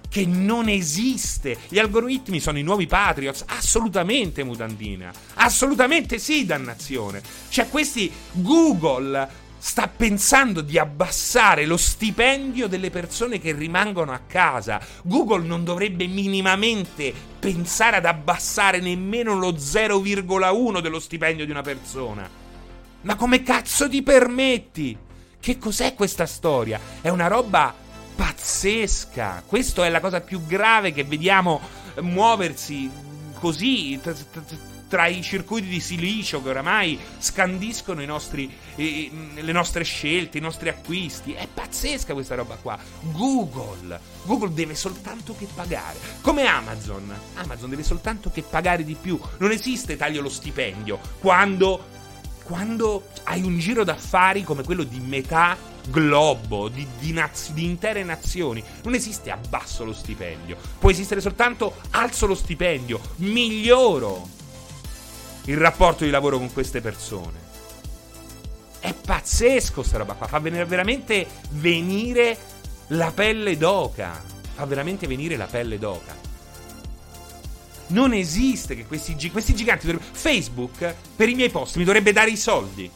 Che non esiste. Gli algoritmi sono i nuovi Patriots. Assolutamente, mutandina. Assolutamente sì, dannazione. Cioè, questi Google sta pensando di abbassare lo stipendio delle persone che rimangono a casa. Google non dovrebbe minimamente pensare ad abbassare nemmeno lo 0,1 dello stipendio di una persona. Ma come cazzo ti permetti? Che cos'è questa storia? È una roba pazzesca. Questa è la cosa più grave che vediamo muoversi così tra i circuiti di silicio che oramai scandiscono nostri, eh, le nostre scelte, i nostri acquisti. È pazzesca questa roba qua. Google. Google deve soltanto che pagare. Come Amazon. Amazon deve soltanto che pagare di più. Non esiste taglio lo stipendio. Quando quando hai un giro d'affari come quello di metà globo, di, di, naz- di, intere nazioni, non esiste abbasso lo stipendio. Può esistere soltanto alzo lo stipendio, miglioro il rapporto di lavoro con queste persone. È pazzesco sta roba qua, fa veramente venire la pelle d'oca. Fa veramente venire la pelle d'oca. Non esiste che questi, questi giganti dovrebbero... Facebook per i miei post mi dovrebbe dare i soldi.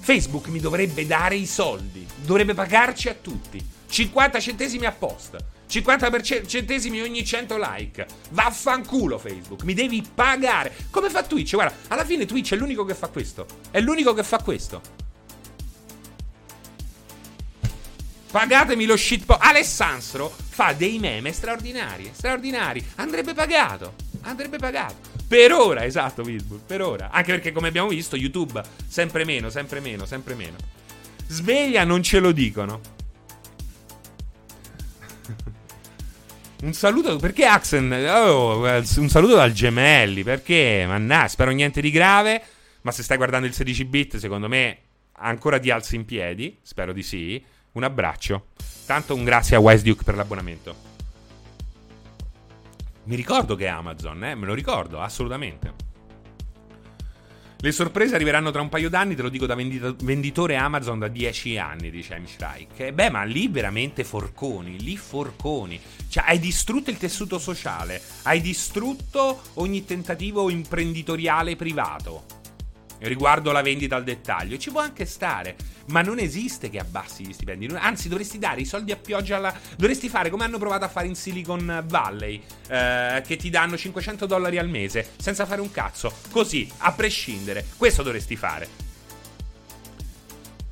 Facebook mi dovrebbe dare i soldi. Dovrebbe pagarci a tutti. 50 centesimi a post. 50 centesimi ogni 100 like. Vaffanculo Facebook, mi devi pagare. Come fa Twitch? Guarda, alla fine Twitch è l'unico che fa questo. È l'unico che fa questo. Pagatemi lo shitpost. Alessandro fa dei meme straordinari, straordinari. Andrebbe pagato. Andrebbe pagato. Per ora, esatto, Pitbull, per ora. Anche perché come abbiamo visto YouTube sempre meno, sempre meno, sempre meno. Sveglia non ce lo dicono. Un saluto, perché Axen? Oh, un saluto dal Gemelli, perché? Mannà, spero niente di grave, ma se stai guardando il 16 bit, secondo me ancora ti alzi in piedi, spero di sì. Un abbraccio. Tanto un grazie a Wise Duke per l'abbonamento. Mi ricordo che è Amazon, eh? me lo ricordo, assolutamente. Le sorprese arriveranno tra un paio d'anni, te lo dico da vendito- venditore Amazon da 10 anni, dice Amish Reich. Beh, ma lì veramente forconi, lì forconi. Cioè, hai distrutto il tessuto sociale, hai distrutto ogni tentativo imprenditoriale privato riguardo la vendita al dettaglio. Ci può anche stare, ma non esiste che abbassi gli stipendi. Anzi, dovresti dare i soldi a pioggia alla. Dovresti fare come hanno provato a fare in Silicon Valley, eh, che ti danno 500 dollari al mese senza fare un cazzo. Così, a prescindere. Questo dovresti fare.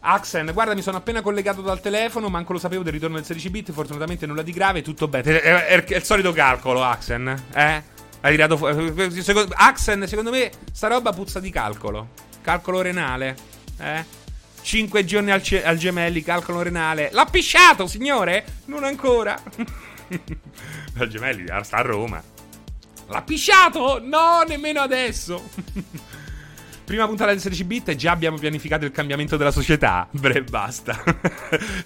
Axen, guarda, mi sono appena collegato dal telefono, manco lo sapevo del ritorno del 16 bit, fortunatamente nulla di grave, tutto bene. È, è, è il solito calcolo, Axen, eh? Hai tirato fuori. Secondo, Axen, secondo me, sta roba puzza di calcolo. Calcolo renale. Eh? 5 giorni al, ce- al gemelli, calcolo renale. L'ha pisciato, signore? Non ancora. al gemelli, sta a Roma. L'ha pisciato? No, nemmeno adesso. Prima puntata del 16 bit e già abbiamo pianificato il cambiamento della società. Bre, basta.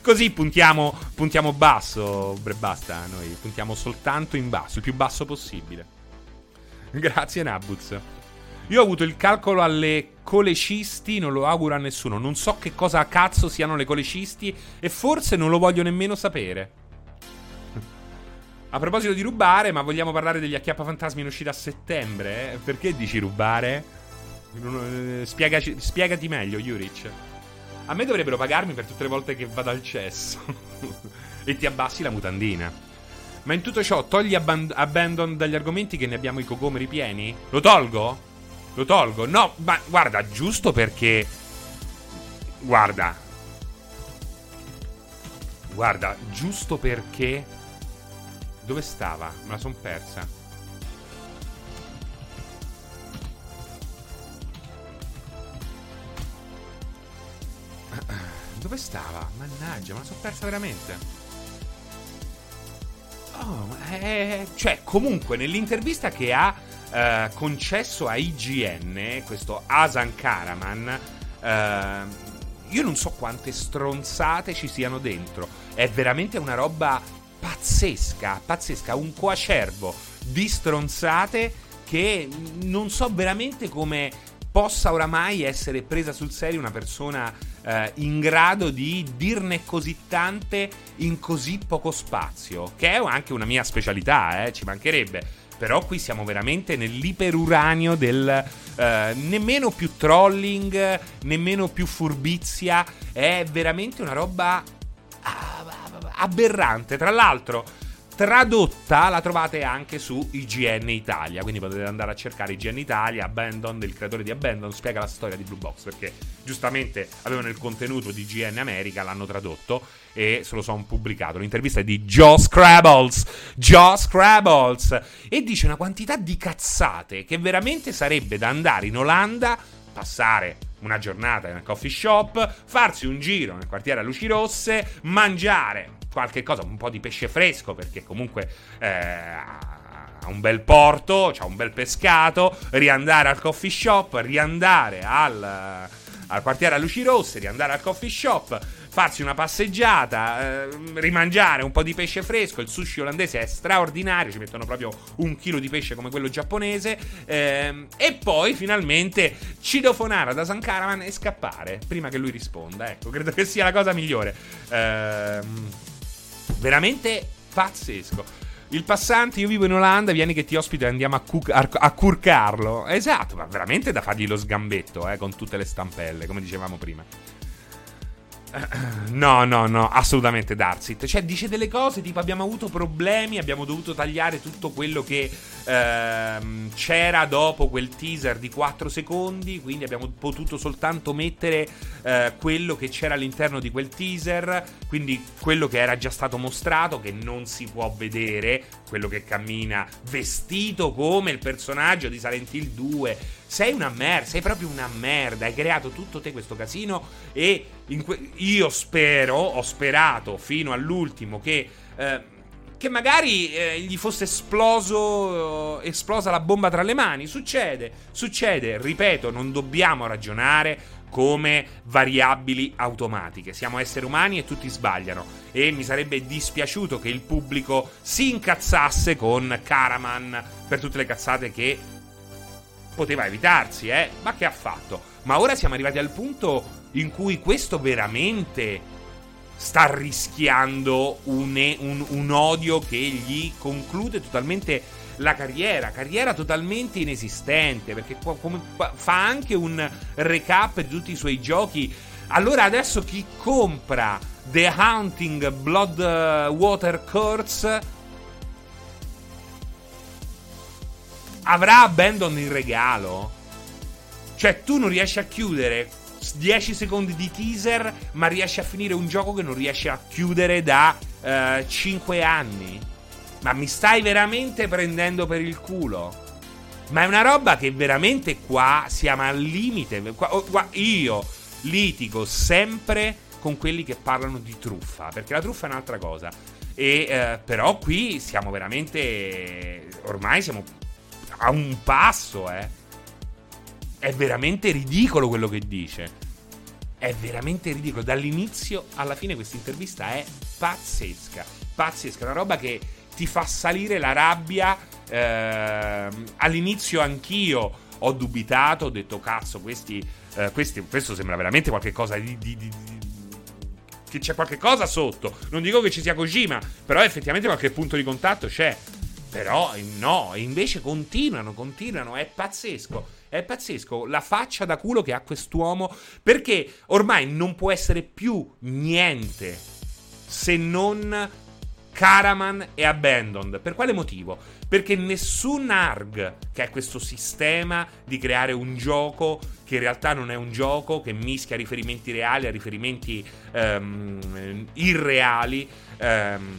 Così puntiamo, puntiamo basso. Bre, basta. Noi puntiamo soltanto in basso, il più basso possibile. Grazie, Nabuz. Io ho avuto il calcolo alle colecisti, non lo auguro a nessuno. Non so che cosa cazzo siano le colecisti e forse non lo voglio nemmeno sapere. A proposito di rubare, ma vogliamo parlare degli acchiappa fantasmi in uscita a settembre? Eh? Perché dici rubare? Eh, spiegaci, spiegati meglio, Juric. A me dovrebbero pagarmi per tutte le volte che vado al cesso. e ti abbassi la mutandina. Ma in tutto ciò togli abband- Abandon dagli argomenti che ne abbiamo i cocomeri pieni? Lo tolgo? Lo tolgo? No, ma guarda, giusto perché... Guarda. Guarda, giusto perché... Dove stava? Me la son persa. Dove stava? Mannaggia, me la sono persa veramente. Oh, eh, cioè, comunque, nell'intervista che ha eh, concesso a IGN, questo Asan Karaman, eh, io non so quante stronzate ci siano dentro. È veramente una roba pazzesca, pazzesca, un coacervo di stronzate che non so veramente come possa oramai essere presa sul serio una persona eh, in grado di dirne così tante in così poco spazio, che è anche una mia specialità, eh, ci mancherebbe. Però qui siamo veramente nell'iperuranio del eh, nemmeno più trolling, nemmeno più furbizia, è veramente una roba ah, aberrante. Tra l'altro, tradotta la trovate anche su IGN Italia, quindi potete andare a cercare IGN Italia, Abandon, il creatore di Abandon, spiega la storia di Blue Box, perché giustamente avevano il contenuto di IGN America, l'hanno tradotto e se lo sono pubblicato. L'intervista è di Joe Scrabbles, Joe Scrabbles, e dice una quantità di cazzate che veramente sarebbe da andare in Olanda, passare una giornata nel coffee shop, farsi un giro nel quartiere a luci rosse, mangiare qualche cosa, un po' di pesce fresco, perché comunque eh, ha un bel porto, ha un bel pescato, riandare al coffee shop, riandare al, al quartiere a luci rosse, riandare al coffee shop, farsi una passeggiata, eh, rimangiare un po' di pesce fresco. Il sushi olandese è straordinario, ci mettono proprio un chilo di pesce come quello giapponese. Eh, e poi finalmente citofonare da Sankaraman e scappare prima che lui risponda. Ecco, credo che sia la cosa migliore. Eh, veramente pazzesco. Il passante, io vivo in Olanda, vieni che ti ospito e andiamo a, cu- a, curcarlo. Esatto, ma veramente da fargli lo sgambetto, eh, con tutte le stampelle, come dicevamo prima. No, no, no, assolutamente Darsit. Cioè, dice delle cose tipo abbiamo avuto problemi, abbiamo dovuto tagliare tutto quello che ehm, c'era dopo quel teaser di 4 secondi, quindi abbiamo potuto soltanto mettere eh, quello che c'era all'interno di quel teaser, quindi quello che era già stato mostrato, che non si può vedere, quello che cammina vestito come il personaggio di Silent Hill 2 sei una merda, sei proprio una merda. Hai creato tutto te questo casino. E que- io spero, ho sperato fino all'ultimo che. Eh, che magari eh, gli fosse esploso, eh, esplosa la bomba tra le mani. Succede, succede, ripeto, non dobbiamo ragionare come variabili automatiche. Siamo esseri umani e tutti sbagliano. E mi sarebbe dispiaciuto che il pubblico si incazzasse con Caraman per tutte le cazzate che poteva evitarsi, eh? Ma che ha fatto? Ma ora siamo arrivati al punto in cui questo veramente sta rischiando un, un, un odio che gli conclude totalmente la carriera, carriera totalmente inesistente, perché come, fa anche un recap di tutti i suoi giochi. Allora adesso chi compra The Hunting Blood Water Curse avrà Abandon in regalo? Cioè tu non riesci a chiudere 10 secondi di teaser, ma riesci a finire un gioco che non riesci a chiudere da eh, 5 anni. Ma mi stai veramente prendendo per il culo? Ma è una roba che veramente qua siamo al limite. Qua, oh, qua, io litigo sempre con quelli che parlano di truffa, perché la truffa è un'altra cosa. E eh, però qui siamo veramente. Ormai siamo a un passo, eh è veramente ridicolo quello che dice. È veramente ridicolo. Dall'inizio alla fine questa intervista è pazzesca. Pazzesca, una roba che ti fa salire la rabbia. Eh, all'inizio anch'io ho dubitato, ho detto cazzo, questi, eh, questi questo sembra veramente qualcosa di, di, di, di che c'è qualche cosa sotto. Non dico che ci sia Kojima, però effettivamente qualche punto di contatto c'è. Però no, invece continuano, continuano, è pazzesco. È pazzesco la faccia da culo che ha quest'uomo perché ormai non può essere più niente se non Caraman e Abandoned. Per quale motivo? Perché nessun ARG, che è questo sistema di creare un gioco che in realtà non è un gioco, che mischia riferimenti reali a riferimenti um, irreali, um,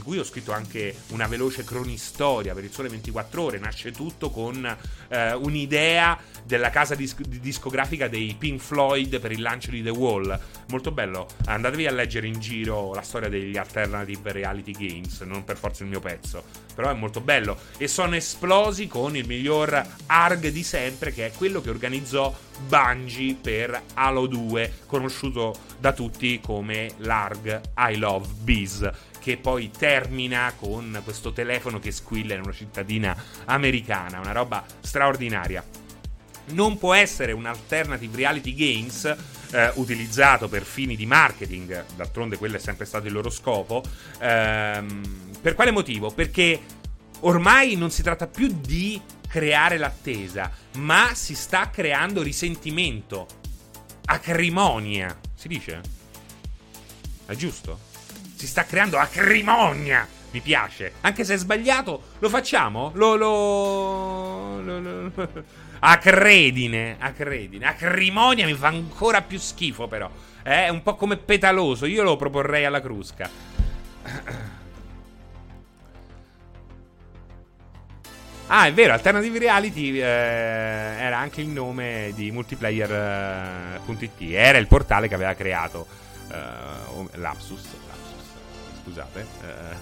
di cui ho scritto anche una veloce cronistoria per il sole 24 ore. Nasce tutto con eh, un'idea della casa disc- discografica dei Pink Floyd per il lancio di The Wall. Molto bello. Andatevi a leggere in giro la storia degli alternative reality games, non per forza il mio pezzo, però è molto bello. E sono esplosi con il miglior ARG di sempre, che è quello che organizzò Bungie per Halo 2, conosciuto da tutti come l'ARG I Love Bees che poi termina con questo telefono che squilla in una cittadina americana, una roba straordinaria. Non può essere un alternative reality games eh, utilizzato per fini di marketing, d'altronde quello è sempre stato il loro scopo. Ehm, per quale motivo? Perché ormai non si tratta più di creare l'attesa, ma si sta creando risentimento, acrimonia. Si dice? È giusto? Si sta creando acrimonia. Mi piace. Anche se è sbagliato, lo facciamo? Lo. lo, lo, lo acredine. Acredine. Acrimonia mi fa ancora più schifo, però. È un po' come petaloso. Io lo proporrei alla crusca. Ah, è vero, Alternative Reality eh, era anche il nome di multiplayer.it. Eh, era il portale che aveva creato eh, Lapsus scusate.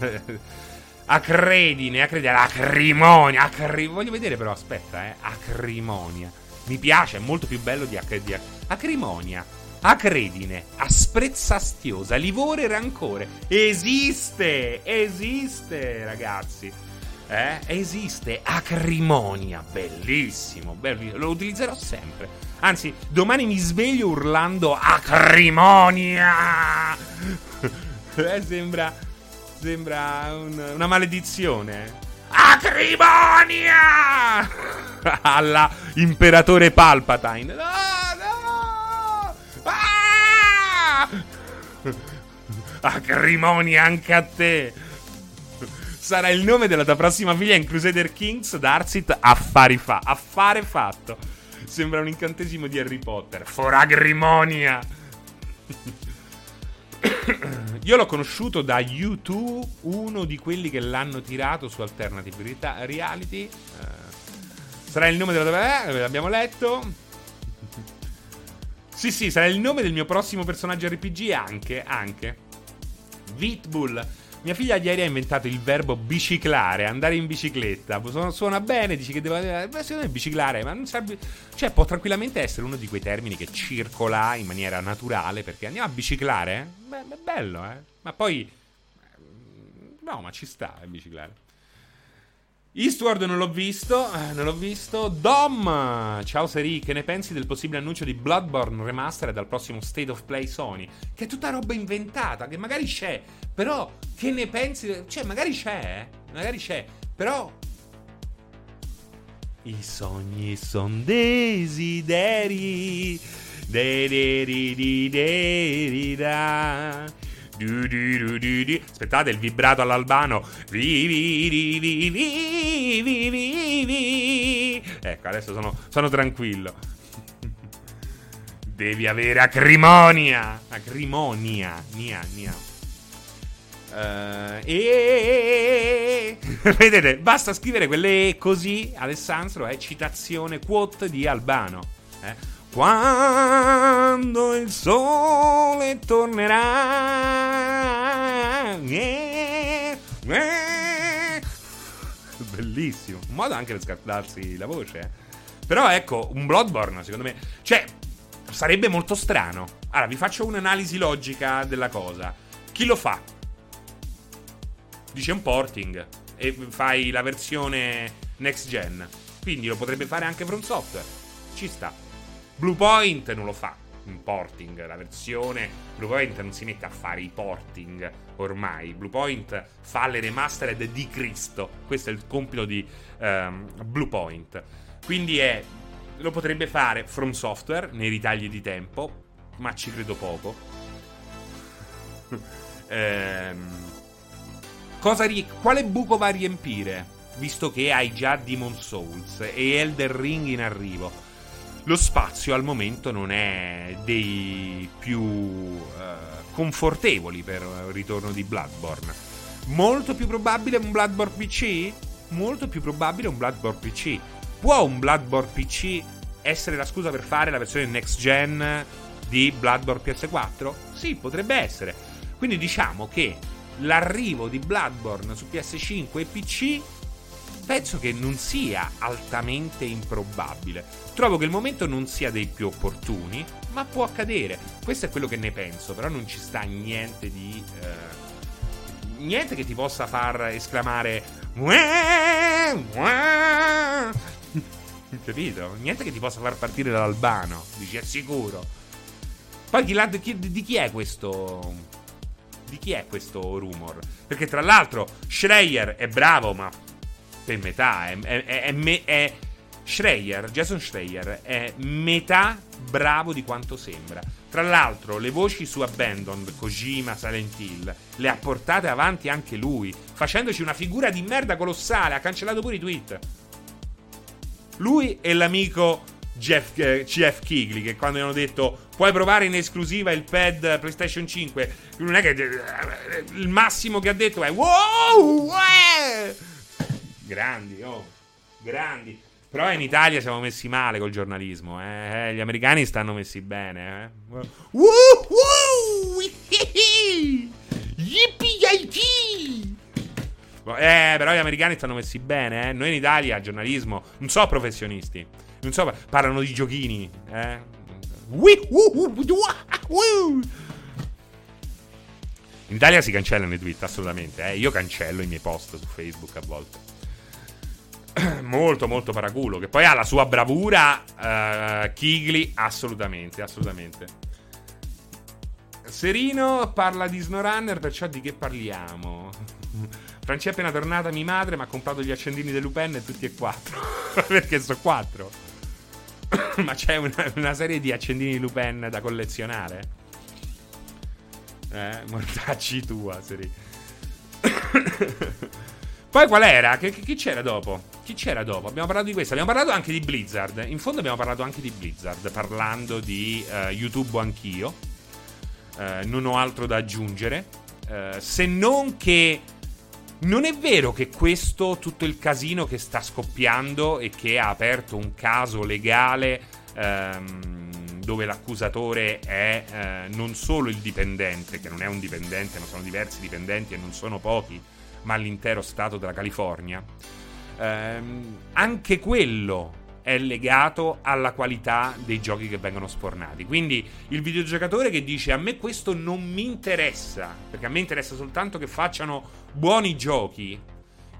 Eh, acredine, acredine, acrimonia, acri... voglio vedere però, aspetta, eh, acrimonia. Mi piace, è molto più bello di, ac- di acrimonia. Acredine, asprezza astiosa, livore e rancore. Esiste, esiste, ragazzi. Eh? Esiste acrimonia, bellissimo, bellissimo, lo utilizzerò sempre. Anzi, domani mi sveglio urlando acrimonia. eh, sembra. Sembra un, una maledizione. Acrimonia! Alla imperatore Palpatine. No, no! Ah! Acrimonia anche a te. Sarà il nome della tua prossima figlia in Crusader Kings, Darsit, affari fa. Affare fatto. Sembra un incantesimo di Harry Potter. For acrimonia. Io l'ho conosciuto da YouTube, uno di quelli che l'hanno tirato su Alternative Reality. Uh, sarà il nome della. Eh, l'abbiamo letto. Sì, sì, sarà il nome del mio prossimo personaggio RPG anche. Anche. Vitbull. Mia figlia ieri ha inventato il verbo biciclare, andare in bicicletta. Suona, bene, dici che deve. Beh, secondo me biciclare, ma non serve. Cioè, può tranquillamente essere uno di quei termini che circola in maniera naturale. Perché andiamo a biciclare? Beh, è bello, eh. Ma poi. No, ma ci sta, eh, biciclare. Eastward non l'ho visto, eh, non l'ho visto. Dom, ciao Seri, che ne pensi del possibile annuncio di Bloodborne Remastered dal prossimo State of Play Sony? Che è tutta roba inventata, che magari c'è, però che ne pensi? Cioè, magari c'è, eh? magari c'è, però... I sogni son desideri, desideri, desideri, Aspettate il vibrato all'albano. Ecco, adesso sono, sono tranquillo. Devi avere acrimonia. Acrimonia. Nia, nia. Uh, e vedete, basta scrivere quelle così. Alessandro è citazione quote di Albano. Eh? Quando il sole tornerà. Bellissimo. Un modo anche per scaldarsi la voce. Eh. Però ecco, un Bloodborne, secondo me. Cioè, sarebbe molto strano. Allora, vi faccio un'analisi logica della cosa. Chi lo fa? Dice un porting. E fai la versione next gen. Quindi lo potrebbe fare anche From Software. Ci sta. Bluepoint non lo fa in porting, la versione Bluepoint non si mette a fare i porting ormai. Bluepoint fa le remastered di Cristo. Questo è il compito di um, Bluepoint. Quindi è lo potrebbe fare From Software nei ritagli di tempo, ma ci credo poco. ehm, ri- quale buco va a riempire? Visto che hai già Demon Souls e Elder Ring in arrivo lo spazio al momento non è dei più uh, confortevoli per il ritorno di Bloodborne. Molto più probabile un Bloodborne PC? Molto più probabile un Bloodborne PC. Può un Bloodborne PC essere la scusa per fare la versione next gen di Bloodborne PS4? Sì, potrebbe essere. Quindi diciamo che l'arrivo di Bloodborne su PS5 e PC penso che non sia altamente improbabile. Trovo che il momento non sia dei più opportuni, ma può accadere. Questo è quello che ne penso, però non ci sta niente di... Eh, niente che ti possa far esclamare... Capito? Niente che ti possa far partire dall'albano. Dici, è sicuro. Poi di, chi, di chi è questo... Di chi è questo rumor? Perché tra l'altro Schreier è bravo, ma per metà. È, è, è, è, è Schreier, Jason Schreier è metà bravo di quanto sembra. Tra l'altro, le voci su Abandoned, Kojima, Silent Hill, le ha portate avanti anche lui, facendoci una figura di merda colossale. Ha cancellato pure i tweet. Lui e l'amico Jeff, eh, CF Kigley, che quando gli hanno detto puoi provare in esclusiva il pad PlayStation 5, non è che eh, il massimo che ha detto è wow! Eh! Grandi, oh, grandi. Però in Italia siamo messi male col giornalismo, eh? eh gli americani stanno messi bene, eh? Woo, woo! Yippee Eh, però gli americani stanno messi bene, eh? Noi in Italia, giornalismo, non so professionisti. Non so, parlano di giochini, eh? In Italia si cancellano i tweet, assolutamente. Eh? Io cancello i miei post su Facebook a volte. molto molto paraculo che poi ha la sua bravura uh, Kigli assolutamente assolutamente. Serino parla di SnowRunner perciò di che parliamo? Francia è appena tornata mia madre mi ha comprato gli accendini dell'Upen e tutti e quattro. Perché sono quattro. Ma c'è una, una, serie di accendini di Lupin da collezionare? Eh mortacci tua Serino. Poi qual era? Che, che, chi c'era dopo? Chi c'era dopo? Abbiamo parlato di questo. Abbiamo parlato anche di Blizzard. In fondo abbiamo parlato anche di Blizzard, parlando di uh, YouTube anch'io. Uh, non ho altro da aggiungere. Uh, se non che non è vero che questo, tutto il casino che sta scoppiando e che ha aperto un caso legale ehm, dove l'accusatore è eh, non solo il dipendente, che non è un dipendente, ma sono diversi dipendenti e non sono pochi, ma l'intero Stato della California, ehm, anche quello è legato alla qualità dei giochi che vengono spornati. Quindi il videogiocatore che dice a me questo non mi interessa, perché a me interessa soltanto che facciano buoni giochi,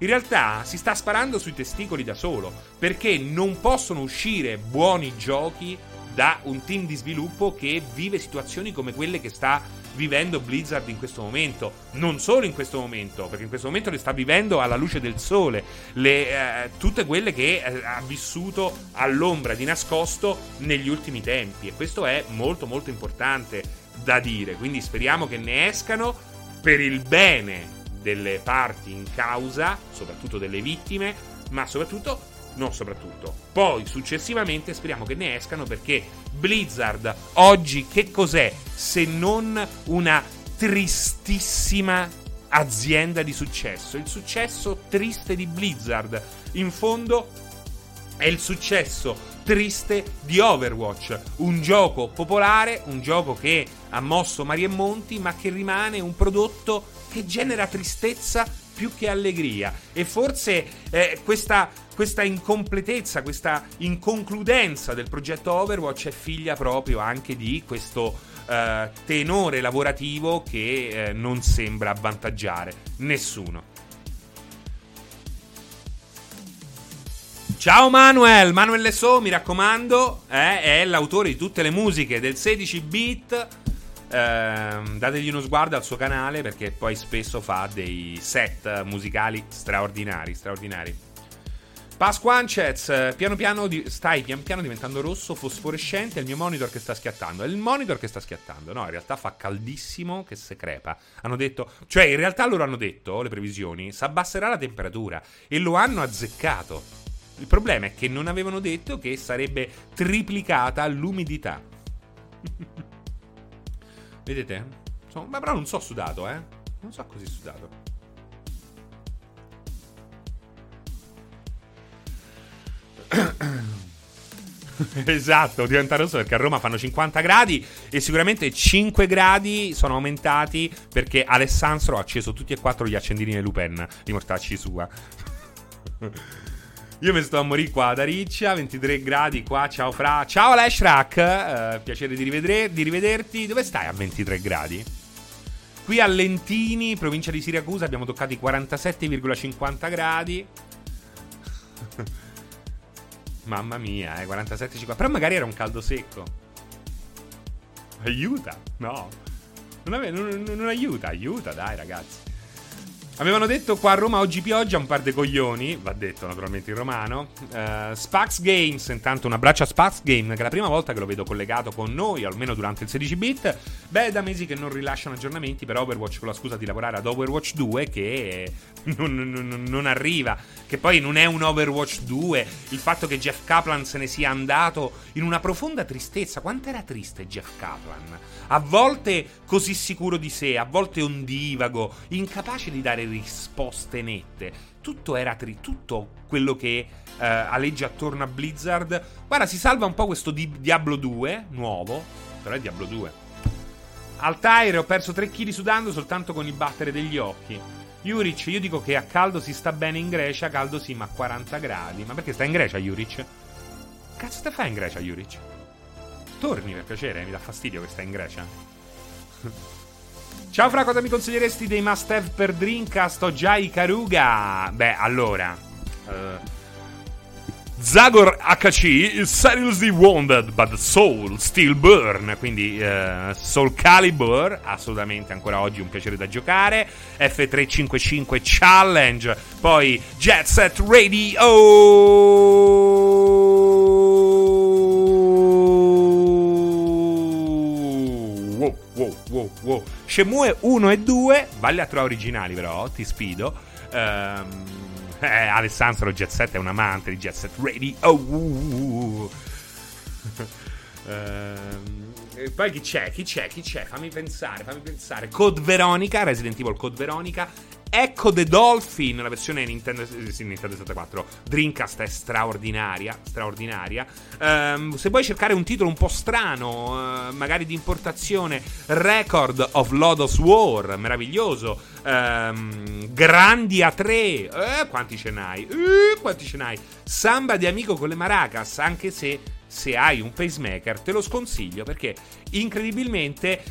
in realtà si sta sparando sui testicoli da solo, perché non possono uscire buoni giochi da un team di sviluppo che vive situazioni come quelle che sta vivendo Blizzard in questo momento. Non solo in questo momento, perché in questo momento le sta vivendo alla luce del sole, le, eh, tutte quelle che eh, ha vissuto all'ombra di nascosto negli ultimi tempi. E questo è molto molto importante da dire. Quindi speriamo che ne escano per il bene delle parti in causa, soprattutto delle vittime, ma soprattutto non soprattutto. Poi successivamente speriamo che ne escano perché Blizzard oggi che cos'è se non una tristissima azienda di successo? Il successo triste di Blizzard in fondo è il successo triste di Overwatch, un gioco popolare, un gioco che ha mosso mari e monti, ma che rimane un prodotto che genera tristezza più che allegria. E forse eh, questa, questa, incompletezza, questa inconcludenza del progetto Overwatch è figlia proprio anche di questo eh, tenore lavorativo che eh, non sembra avvantaggiare nessuno. Ciao Manuel, Manuel So, mi raccomando, eh, è l'autore di tutte le musiche del 16 bit Ehm, dategli uno sguardo al suo canale perché poi spesso fa dei set musicali straordinari, straordinari. Pasquancez, piano piano di- stai pian piano diventando rosso, fosforescente, è il mio monitor che sta schiattando. È il monitor che sta schiattando. No, in realtà fa caldissimo che se crepa. Hanno detto, cioè in realtà loro hanno detto, le previsioni, si abbasserà la temperatura e lo hanno azzeccato. Il problema è che non avevano detto che sarebbe triplicata l'umidità. Vedete? So, ma però non so sudato, eh. Non so così sudato. esatto, diventa rosso perché a Roma fanno 50 gradi e sicuramente 5 gradi sono aumentati perché Alessandro ha acceso tutti e quattro gli accendini di Lupin di mortacci sua. Io mi sto a morire qua da Riccia, 23 gradi qua, ciao Fra. Ciao Lashrak, uh, piacere di, rivedere, di rivederti. Dove stai a 23 gradi? Qui a Lentini, provincia di Siracusa, abbiamo toccato i 47,50 gradi. Mamma mia, eh, 47,50. Però magari era un caldo secco. Aiuta, no. Non, ave- non, non, non aiuta, aiuta, dai ragazzi. Avevano detto qua a Roma oggi pioggia, un par de coglioni, va detto naturalmente in romano. Uh, Spax Games, intanto un abbraccio a Spax Games, che è la prima volta che lo vedo collegato con noi, almeno durante il 16 bit. Beh, è da mesi che non rilasciano aggiornamenti per Overwatch con la scusa di lavorare ad Overwatch 2 che non, non, non arriva. Che poi non è un Overwatch 2. Il fatto che Jeff Kaplan se ne sia andato in una profonda tristezza. Quanto era triste Jeff Kaplan? A volte così sicuro di sé, a volte ondivago, incapace di dare risposte nette. Tutto era tri- tutto quello che uh, aleggia attorno a Blizzard. Guarda, si salva un po' questo di- Diablo 2 nuovo, però è Diablo 2. Altair ho perso 3 kg sudando soltanto con il battere degli occhi. Juric, io dico che a caldo si sta bene in Grecia, caldo sì, ma a 40 gradi. Ma perché sta in Grecia, Juric? Cazzo te fai in Grecia, Juric? Torni per piacere, mi dà fastidio che stai in Grecia. Ciao Fra, cosa mi consiglieresti dei must have per Dreamcast o già i Karuga? Beh, allora. Uh, Zagor HC seriously wounded, but soul still burn. Quindi uh, Soul Calibur, assolutamente ancora oggi un piacere da giocare. F355 Challenge, poi Jet Set Radio. Wow, wow. Shenmue 1 e 2, valli a trovare originali però, ti sfido. Ehm, eh, Alessandro Jet Set è un amante di Jet Set Radio. Oh, ehm, e poi chi c'è? Chi c'è? Chi c'è? Fammi pensare, fammi pensare. Code Veronica, Resident Evil Code Veronica Ecco The Dolphin, la versione Nintendo, eh, sì, Nintendo 64 Dreamcast è straordinaria, straordinaria. Um, se vuoi cercare un titolo un po' strano, uh, magari di importazione, Record of Lodos War, meraviglioso. Um, Grandia 3, eh, quanti ce n'hai? Eh, quanti ce n'hai? Samba di amico con le maracas, anche se se hai un pacemaker te lo sconsiglio perché incredibilmente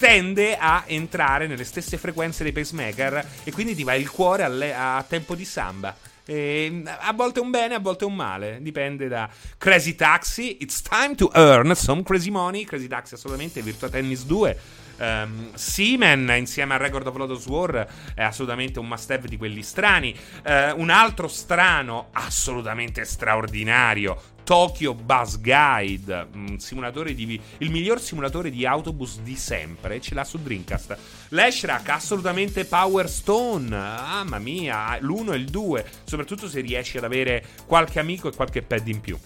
tende a entrare nelle stesse frequenze dei pacemaker e quindi ti va il cuore alle, a tempo di samba. E a volte è un bene, a volte è un male, dipende da Crazy Taxi. It's time to earn some crazy money. Crazy Taxi, assolutamente. Virtua Tennis 2. Um, ehm, Seaman insieme a Record of Lotus War è assolutamente un must have di quelli strani. Uh, un altro strano, assolutamente straordinario. Tokyo Bus Guide, di, il miglior simulatore di autobus di sempre, ce l'ha su Dreamcast. Lashrak, assolutamente Power Stone, mamma mia, l'1 e il 2, soprattutto se riesci ad avere qualche amico e qualche pad in più.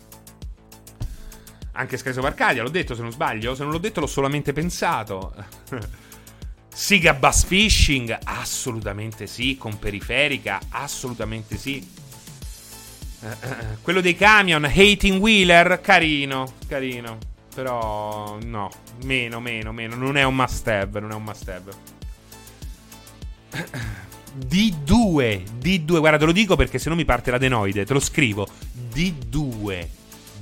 Anche of Arcadia, l'ho detto se non sbaglio, se non l'ho detto l'ho solamente pensato. Siga Bus Fishing, assolutamente sì, con periferica, assolutamente sì. Quello dei camion, Hating Wheeler, carino, carino. Però no, meno, meno, meno. Non è un must have, non è un must have. D2, D2, guarda, te lo dico perché se no mi parte l'adenoide, te lo scrivo. D2,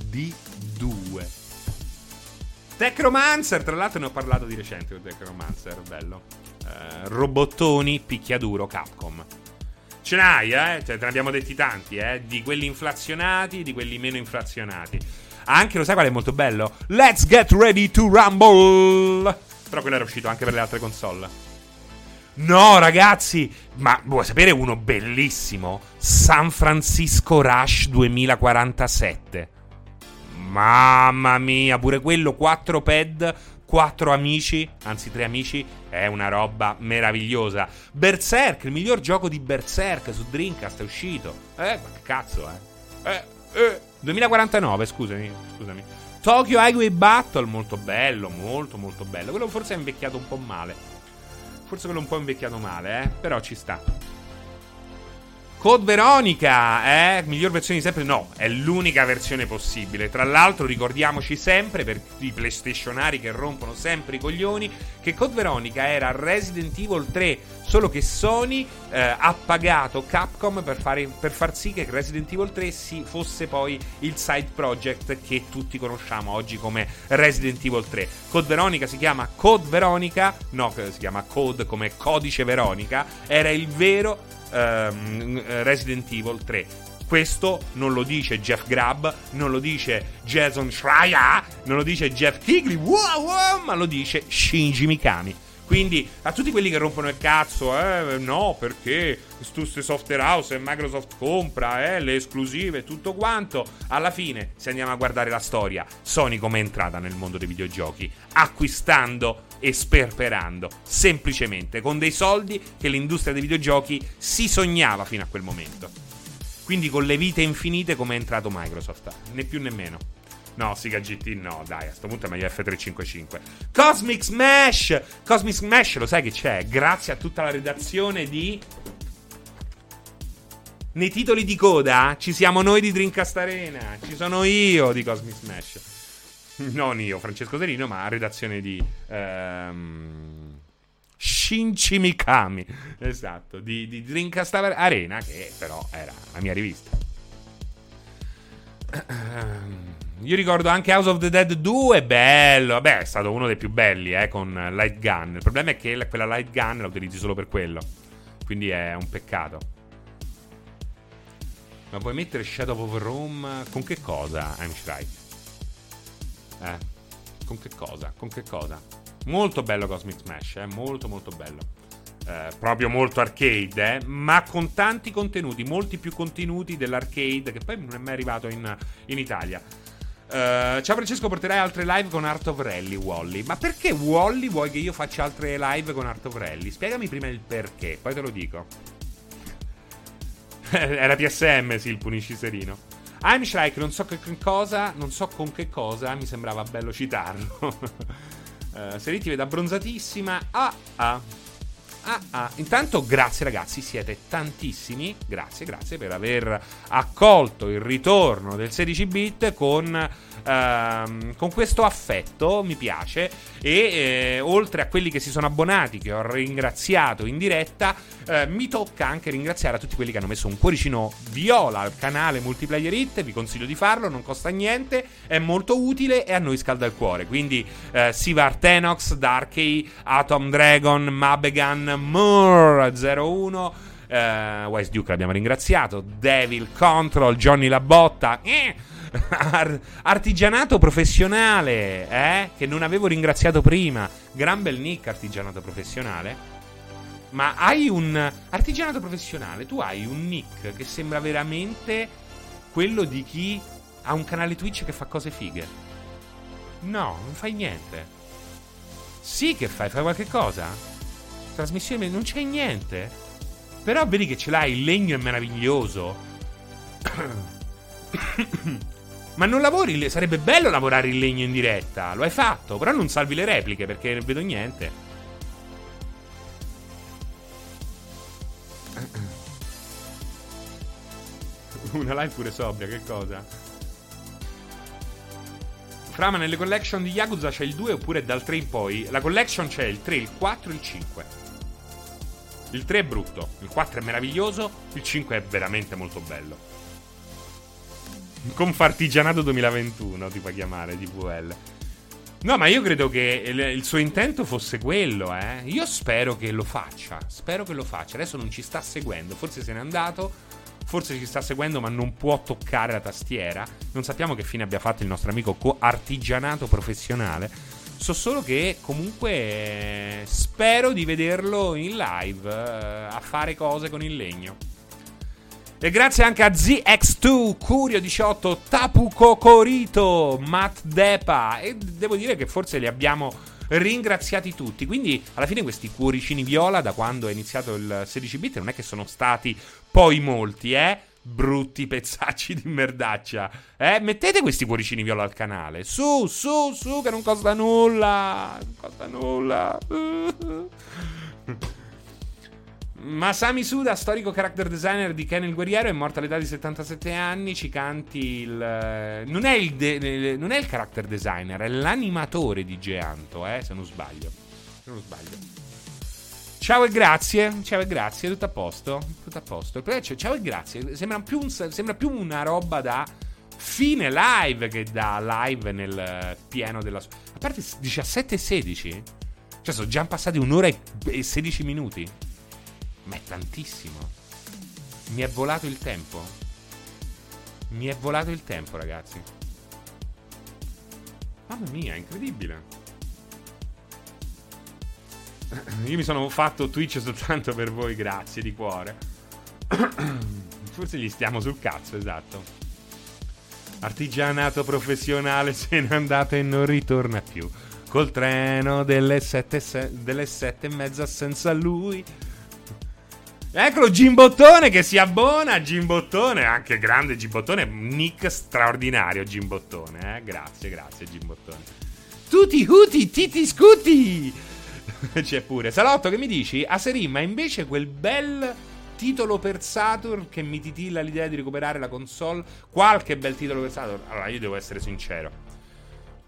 D2. Techromancer, tra l'altro ne ho parlato di recente con Techromancer, bello. Uh, robottoni, picchiaduro, Capcom. Ce n'hai, eh? Cioè, te ne abbiamo detti tanti, eh? Di quelli inflazionati di quelli meno inflazionati. Anche, lo sai qual è molto bello? Let's get ready to rumble! Però quello era uscito anche per le altre console. No, ragazzi, ma vuoi sapere uno bellissimo? San Francisco Rush 2047. Mamma mia, pure quello 4 pad quattro amici, anzi tre amici, è una roba meravigliosa. Berserk, il miglior gioco di Berserk su Dreamcast è uscito. Eh, ma che cazzo, eh? Eh, eh. 2049, scusami, scusami. Tokyo Highway Battle, molto bello, molto molto bello. Quello forse è invecchiato un po' male. Forse quello un po' invecchiato male, eh? Però ci sta. Code Veronica, eh? Miglior versione di sempre? No, è l'unica versione possibile. Tra l'altro, ricordiamoci sempre, per i PlayStationari che rompono sempre i coglioni, che Code Veronica era Resident Evil 3, solo che Sony eh, ha pagato Capcom per, fare, per, far sì che Resident Evil 3 si, fosse poi il side project che tutti conosciamo oggi come Resident Evil 3. Code Veronica si chiama Code Veronica, no, si chiama Code come Codice Veronica, era il vero um, Resident Evil 3. Questo non lo dice Jeff Grubb, non lo dice Jason Schreier, non lo dice Jeff Kigley, wow, wow, ma lo dice Shinji Mikami. Quindi a tutti quelli che rompono il cazzo, eh, no, perché queste software house e Microsoft compra, eh, le esclusive tutto quanto. Alla fine, se andiamo a guardare la storia, Sony come è entrata nel mondo dei videogiochi? Acquistando e sperperando, semplicemente con dei soldi che l'industria dei videogiochi si sognava fino a quel momento. Quindi con le vite infinite come è entrato Microsoft, né più né meno. No, Siga GT no, dai, a questo punto è meglio F355. Cosmic Smash! Cosmic Smash, lo sai che c'è? Grazie a tutta la redazione di... Nei titoli di coda ci siamo noi di Dreamcast Arena, ci sono io di Cosmic Smash. non io, Francesco Serino, ma redazione di ehm, Shinchi Mikami, esatto, di, di Dreamcast Arena, che però era la mia rivista. Io ricordo anche House of the Dead 2, bello, vabbè, è stato uno dei più belli, eh, con Light Gun. Il problema è che quella Light Gun la utilizzi solo per quello, quindi è un peccato. Ma vuoi mettere Shadow of Rome con che cosa, I'm Strike? Eh, con che cosa? Con che cosa? Molto bello Cosmic Smash, eh? molto molto bello. Eh, proprio molto arcade, eh? ma con tanti contenuti, molti più contenuti dell'arcade che poi non è mai arrivato in, in Italia. Uh, ciao Francesco, porterai altre live con Art of Rally, Wally. Ma perché Wally vuoi che io faccia altre live con Art of Rally? Spiegami prima il perché, poi te lo dico. Era PSM, sì, il punisci serino. Heimschreich, non so che cosa, non so con che cosa, mi sembrava bello citarlo. uh, Seriti vede abbronzatissima. Ah, ah. Ah, ah. Intanto, grazie ragazzi, siete tantissimi. Grazie, grazie per aver accolto il ritorno del 16 bit con ehm, con questo affetto, mi piace. E eh, oltre a quelli che si sono abbonati, che ho ringraziato in diretta, eh, mi tocca anche ringraziare a tutti quelli che hanno messo un cuoricino viola al canale Multiplayer Hit. Vi consiglio di farlo, non costa niente, è molto utile e a noi scalda il cuore. Quindi eh, Sivar Tenox, Darkey, Atom Dragon, Mabegan, Moore01. Uh, Wise Duke l'abbiamo ringraziato. Devil Control, Johnny Labotta. Eh, Ar- artigianato professionale, eh? Che non avevo ringraziato prima. Gran bel nick, artigianato professionale. Ma hai un artigianato professionale, tu hai un nick che sembra veramente quello di chi ha un canale Twitch che fa cose fighe. No, non fai niente. Sì che fai, fai qualche cosa? Trasmissione, non c'è niente. Però vedi che ce l'hai, il legno è meraviglioso. Ma non lavori, sarebbe bello lavorare in legno in diretta. Lo hai fatto, però non salvi le repliche perché non vedo niente. Una live pure sobria, che cosa? Frama nelle collection di Yakuza c'è il 2 oppure dal 3 in poi? La collection c'è il 3, il 4 e il 5. Il 3 è brutto, il 4 è meraviglioso, il 5 è veramente molto bello. Confartigianato 2021 ti fa chiamare DVL. No, ma io credo che il, suo intento fosse quello, eh. Io spero che lo faccia. Spero che lo faccia. Adesso non ci sta seguendo. Forse se n'è andato. Forse ci sta seguendo, ma non può toccare la tastiera. Non sappiamo che fine abbia fatto il nostro amico co- artigianato professionale. So solo che comunque eh, spero di vederlo in live eh, a fare cose con il legno. E grazie anche a ZX2, Curio18, Tapu Cocorito, Matt Depa. E devo dire che forse li abbiamo ringraziati tutti. Quindi alla fine questi cuoricini viola da quando è iniziato il 16 bit non è che sono stati poi molti, eh? Brutti pezzacci di merdaccia. Eh? Mettete questi cuoricini viola al canale. Su, su, su, che non costa nulla. Non costa nulla. Masami Suda, storico character designer di Ken il Guerriero, è morto all'età di 77 anni. Ci canti il. Non è il, de... non è il character designer, è l'animatore di Geanto, eh, se non sbaglio. Se non sbaglio. Ciao e grazie. Ciao e grazie, tutto a posto. Tutto a posto. Ciao e grazie. Sembra più, un... Sembra più una roba da fine live che da live nel pieno della. A parte 17 e 16. Cioè, sono già passati un'ora e 16 minuti. Ma è tantissimo. Mi è volato il tempo. Mi è volato il tempo, ragazzi. Mamma mia, incredibile. Io mi sono fatto Twitch soltanto per voi, grazie di cuore. Forse gli stiamo sul cazzo, esatto. Artigianato professionale se n'è andato e non ritorna più. Col treno delle sette, se- delle sette e mezza senza lui. Eccolo Gimbottone che si abbona. Gimbottone, anche grande Gimbottone. Nick straordinario Gimbottone. Eh? Grazie, grazie Gimbottone. Tutti huti, titi scuti. C'è pure. Salotto, che mi dici? Aserim, ma invece quel bel titolo per Saturn che mi titilla l'idea di recuperare la console. Qualche bel titolo per Saturn. Allora, io devo essere sincero.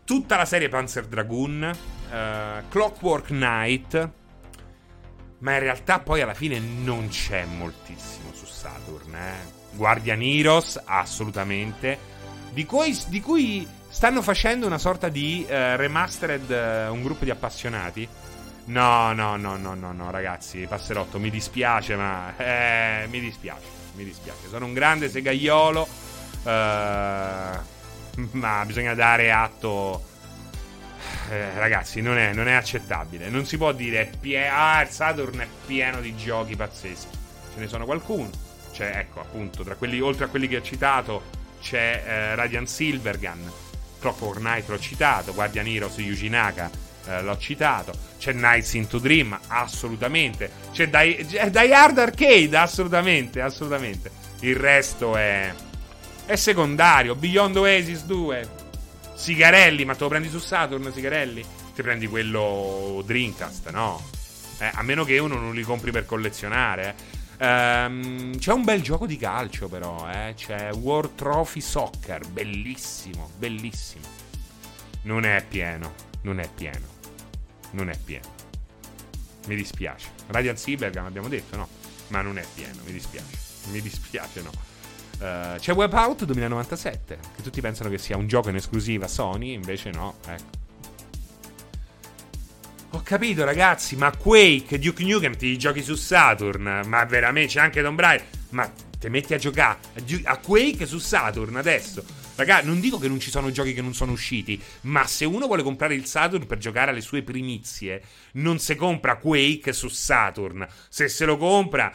Tutta la serie Panzer Dragoon, uh, Clockwork Knight ma in realtà poi alla fine non c'è moltissimo su Saturn. Eh? Guardian Heroes, assolutamente. Di cui, di cui, stanno facendo una sorta di uh, remastered, uh, un gruppo di appassionati. No, no, no, no, no, no, ragazzi, Passerotto, mi dispiace, ma... Eh, mi dispiace, mi dispiace. Sono un grande segaiolo, uh, ma bisogna dare atto eh, ragazzi, non è, non è, accettabile. Non si può dire pie- ah, il Saturn è pieno di giochi pazzeschi. Ce ne sono qualcuno. C'è, ecco, appunto, tra quelli, oltre a quelli che ho citato, c'è eh, Radiant Silvergun, Clockwork Knight l'ho citato, Guardian Heroes Yuji Naka eh, l'ho citato, c'è Nights into Dream, assolutamente. C'è Die, Die Hard Arcade, assolutamente, assolutamente. Il resto è, è secondario. Beyond Oasis 2, Sigarelli, ma te lo prendi su Saturn, Sigarelli? Ti prendi quello Dreamcast, no? Eh, a meno che uno non li compri per collezionare. Um, c'è un bel gioco di calcio, però. Eh? C'è World Trophy Soccer. Bellissimo, bellissimo. Non è pieno. Non è pieno. Non è pieno. Mi dispiace. Radiant Seaberg abbiamo detto, no? Ma non è pieno, mi dispiace. Mi dispiace, no. Uh, c'è Wipeout 2097, che tutti pensano che sia un gioco in esclusiva Sony, invece no, ecco. Ho capito, ragazzi, ma Quake, Duke Nukem ti giochi su Saturn. Ma veramente c'è anche Don Brian. Ma ti metti a giocare a Quake su Saturn adesso. Ragazzi, non dico che non ci sono giochi che non sono usciti, ma se uno vuole comprare il Saturn per giocare alle sue primizie, non si compra Quake su Saturn. Se se lo compra,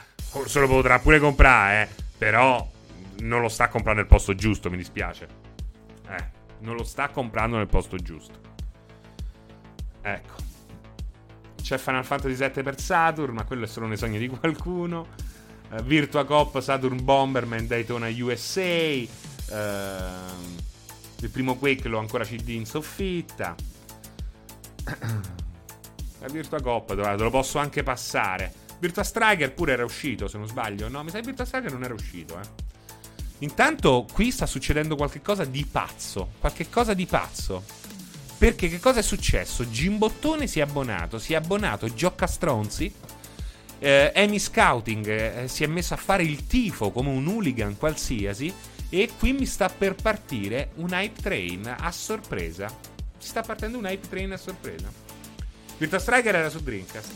se lo potrà pure comprare, eh. Però non lo sta comprando nel posto giusto, mi dispiace. Eh, non lo sta comprando nel posto giusto. Ecco. C'è Final Fantasy VII per Saturn, ma quello è solo nei sogni di qualcuno. Uh, Virtua Cop Saturn Bomberman Daytona USA. Uh, il primo Quake l'ho ancora CD in soffitta. La Virtua Cop te lo posso anche passare. Virtua Striker pure era uscito, se non sbaglio. No, mi sa che Virtua Striker non era uscito, eh. Intanto qui sta succedendo qualcosa di pazzo. Qualche cosa di pazzo. Perché che cosa è successo? Gimbottone si è abbonato, si è abbonato Giocca Stronzi. Eh, Amy Scouting eh, si è messo a fare il tifo come un hooligan qualsiasi. E qui mi sta per partire un hype train a sorpresa. Si sta partendo un hype train a sorpresa. Virtua Striker era su Dreamcast.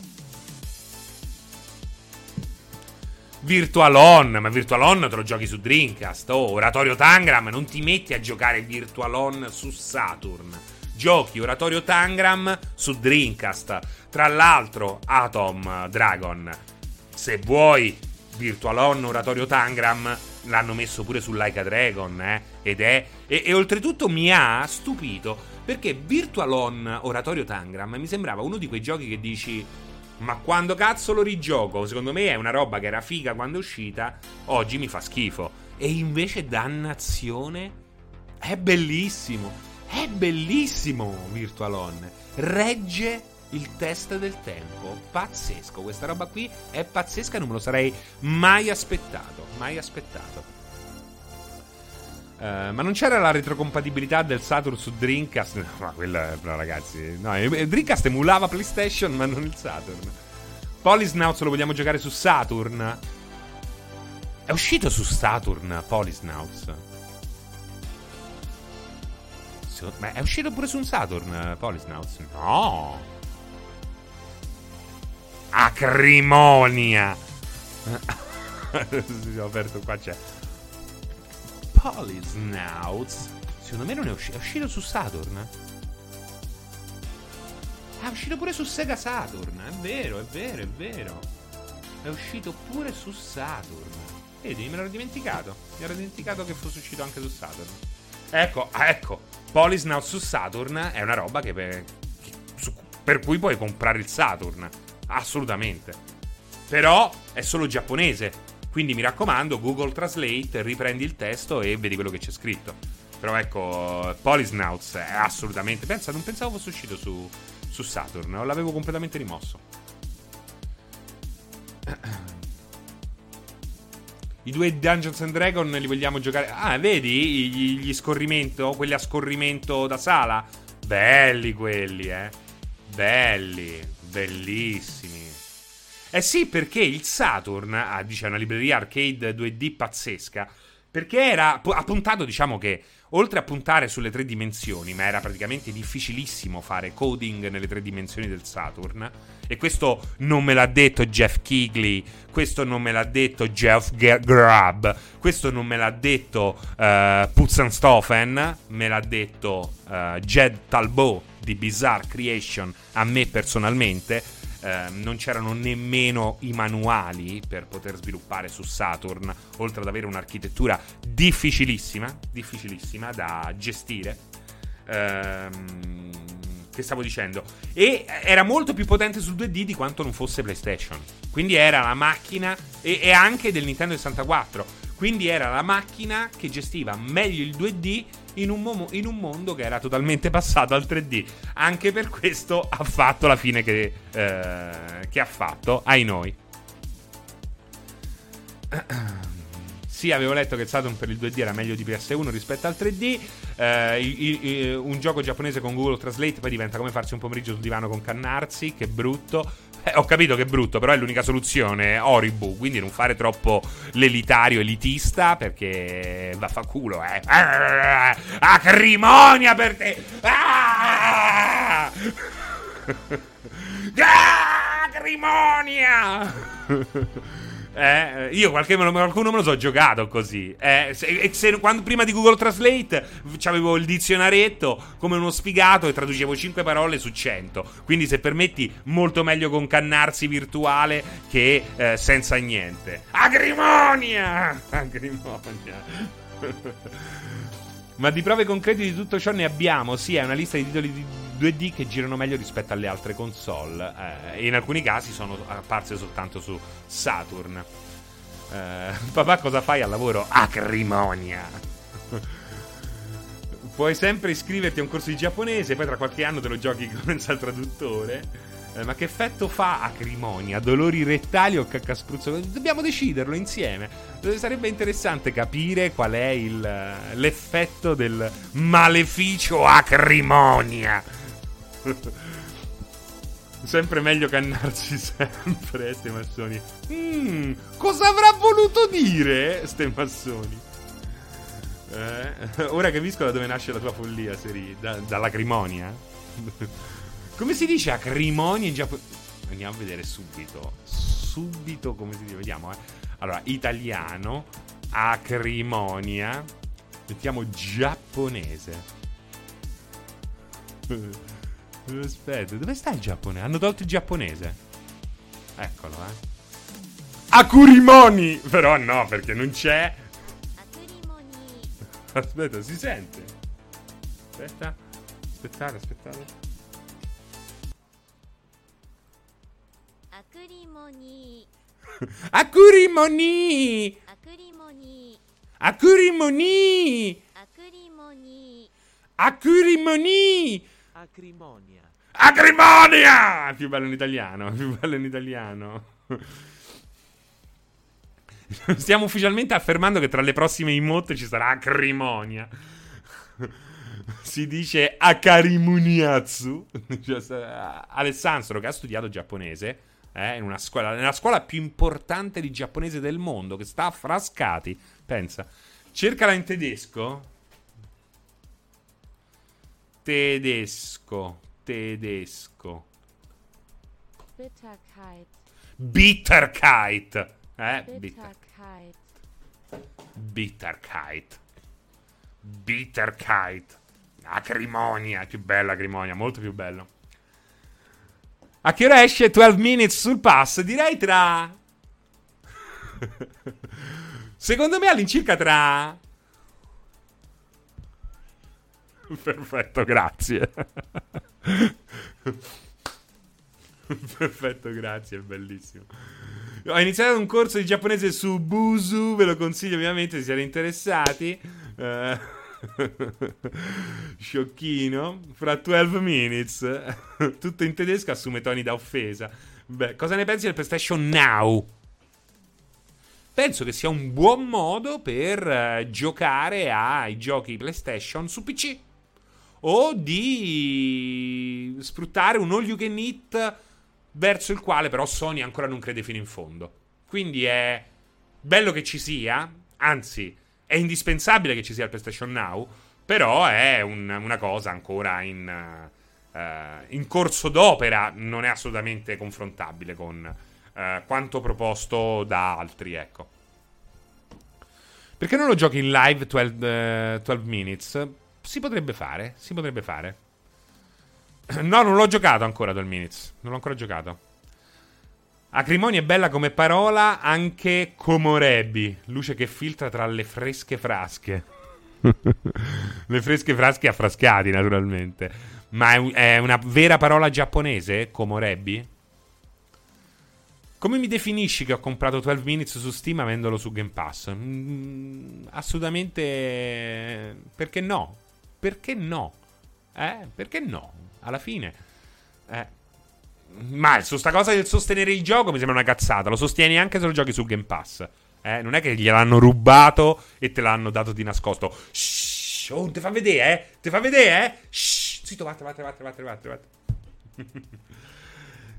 Virtual On, ma Virtual On te lo giochi su Dreamcast. Oh, Oratorio Tangram, non ti metti a giocare Virtual On su Saturn giochi Oratorio Tangram su Dreamcast. Tra l'altro, Atom Dragon, se vuoi Virtual On Oratorio Tangram, l'hanno messo pure su Like a Dragon, eh? Ed è. E, e, oltretutto mi ha stupito perché Virtual On Oratorio Tangram mi sembrava uno di quei giochi che dici. Ma quando cazzo lo rigioco? Secondo me è una roba che era figa quando è uscita, oggi mi fa schifo. E invece, dannazione, è bellissimo. È bellissimo Virtual On. Regge il test del tempo. Pazzesco. Questa roba qui è pazzesca. Non me lo sarei mai aspettato. Mai aspettato. Uh, ma non c'era la retrocompatibilità del Saturn su Dreamcast? No, ma quella, no, ragazzi. No, Dreamcast emulava PlayStation, ma non il Saturn. Polisnauts lo vogliamo giocare su Saturn? È uscito su Saturn Polisnauts. Ma è uscito pure su un Saturn, uh, Polisnauts? No! Acrimonia! ho aperto qua c'è. Polisnauts? Secondo me non è uscito. È uscito su Saturn? Ah, è uscito pure su Sega Saturn. È vero, è vero, è vero. È uscito pure su Saturn. Vedi, me l'ero dimenticato. Mi ero dimenticato che fosse uscito anche su Saturn. Ecco, ecco. Polisnaut su Saturn è una roba che per, su, per cui puoi comprare il Saturn. Assolutamente. Però è solo giapponese. Quindi mi raccomando, Google Translate, riprendi il testo e vedi quello che c'è scritto. Però ecco, Polisnauts è assolutamente. Pensa, non pensavo fosse uscito su, su Saturn, l'avevo completamente rimosso. I due Dungeons and Dragons li vogliamo giocare. Ah, vedi gli, gli scorrimento? Quelli a scorrimento da sala? Belli quelli, eh. Belli, bellissimi. Eh sì, perché il Saturn ah, dice una libreria arcade 2D pazzesca. Perché era appuntato, diciamo che oltre a puntare sulle tre dimensioni, ma era praticamente difficilissimo fare coding nelle tre dimensioni del Saturn. E questo non me l'ha detto Jeff Kigley, questo non me l'ha detto Jeff Grubb, questo non me l'ha detto uh, Putzenstoffen, me l'ha detto uh, Jed Talbot di Bizarre Creation a me personalmente. Uh, non c'erano nemmeno i manuali per poter sviluppare su Saturn, oltre ad avere un'architettura difficilissima, difficilissima da gestire. Um, che stavo dicendo. E era molto più potente sul 2D di quanto non fosse PlayStation. Quindi era la macchina e, e anche del Nintendo 64. Quindi era la macchina che gestiva meglio il 2D in un, mo- in un, mondo che era totalmente passato al 3D. Anche per questo ha fatto la fine che, eh, che ha fatto, ai noi. Sì, avevo letto che Saturn per il 2D era meglio di PS1 rispetto al 3D. Eh, i, i, un gioco giapponese con Google Translate poi diventa come farsi un pomeriggio sul divano con Cannarsi. Che brutto. Eh, ho capito che è brutto, però è l'unica soluzione. Oribu, quindi non fare troppo l'elitario elitista perché va fa culo, eh. Ah, acrimonia per te. Ah! Acrimonia! Eh, io qualche, qualcuno me lo so giocato così. Eh, se, se, quando, prima di Google Translate avevo il dizionaretto come uno sfigato e traducevo 5 parole su 100. Quindi, se permetti, molto meglio con cannarsi virtuale che eh, senza niente. Acrimonia! Acrimonia. Ma di prove concrete di tutto ciò ne abbiamo. Sì, è una lista di titoli di 2D che girano meglio rispetto alle altre console. Eh, e in alcuni casi sono apparse soltanto su Saturn. Eh, papà, cosa fai al lavoro? Acrimonia. Puoi sempre iscriverti a un corso di giapponese, poi tra qualche anno te lo giochi senza il traduttore. Eh, ma che effetto fa acrimonia? Dolori rettali o caccaspruzzo? Dobbiamo deciderlo insieme. Eh, sarebbe interessante capire qual è il, l'effetto del maleficio acrimonia. sempre meglio cannarsi sempre, ste massoni. Mm, cosa avrà voluto dire, ste massoni? Eh, ora capisco da dove nasce la tua follia, Seri. Da, dall'acrimonia? come si dice acrimonia in giapponese? Andiamo a vedere subito. Subito come si dice, vediamo, eh. Allora, italiano, acrimonia. Mettiamo giapponese. Aspetta, dove sta il giapponese? Hanno tolto il giapponese. Eccolo, eh. Akurimoni! Però no, perché non c'è. Aspetta, si sente. Aspetta. Aspettate, aspettate. Akurimoni. Akurimoni. Akurimoni. Akurimoni. Akurimoni. Akurimoni. Acrimonia. Più bello in italiano, più bello in italiano. Stiamo ufficialmente affermando che tra le prossime emote ci sarà acrimonia. si dice Akarimuniatsu. Cioè, Alessandro, che ha studiato giapponese, eh, in una scuola, nella scuola più importante di giapponese del mondo, che sta a Frascati, pensa. Cercala in tedesco Tedesco. Tedesco. Bitterkeit. Bitterkeit. Eh? Bitterkeit. Bitterkeit. Bitterkeit. Acrimonia. Più bella acrimonia, molto più bello. A che ora esce 12 minutes sul pass? Direi tra... Secondo me all'incirca tra Perfetto, grazie. Perfetto, grazie, bellissimo. Ho iniziato un corso di giapponese su Busu, ve lo consiglio ovviamente se siete interessati. Uh, sciocchino. Fra 12 minutes. Tutto in tedesco assume toni da offesa. Beh, cosa ne pensi del PlayStation Now? Penso che sia un buon modo per uh, giocare ai giochi PlayStation su PC o di sfruttare un all you can eat verso il quale però Sony ancora non crede fino in fondo. Quindi è bello che ci sia, anzi è indispensabile che ci sia il PlayStation Now, però è un, una cosa ancora in, uh, in, corso d'opera, non è assolutamente confrontabile con uh, quanto proposto da altri, ecco. Perché non lo giochi in live 12, uh, 12 minutes? Si potrebbe fare, si potrebbe fare. No, non l'ho giocato ancora 12 Minutes. Non l'ho ancora giocato. Acrimonia è bella come parola, anche Comorebi. Luce che filtra tra le fresche frasche. le fresche frasche affrascati, naturalmente. Ma è, una vera parola giapponese, Comorebi? Come mi definisci che ho comprato 12 Minutes su Steam avendolo su Game Pass? Mm, assolutamente. Perché no? Perché no? Eh? Perché no? Alla fine. Eh. Ma su sta cosa del sostenere il gioco mi sembra una cazzata. Lo sostieni anche se lo giochi su Game Pass. Eh? Non è che gliel'hanno rubato e te l'hanno dato di nascosto. Shh, oh, te fa vedere, eh? Te fa vedere, eh? Shh, zitto, vatte, vatte, vatte, vatte, vatte, vatte.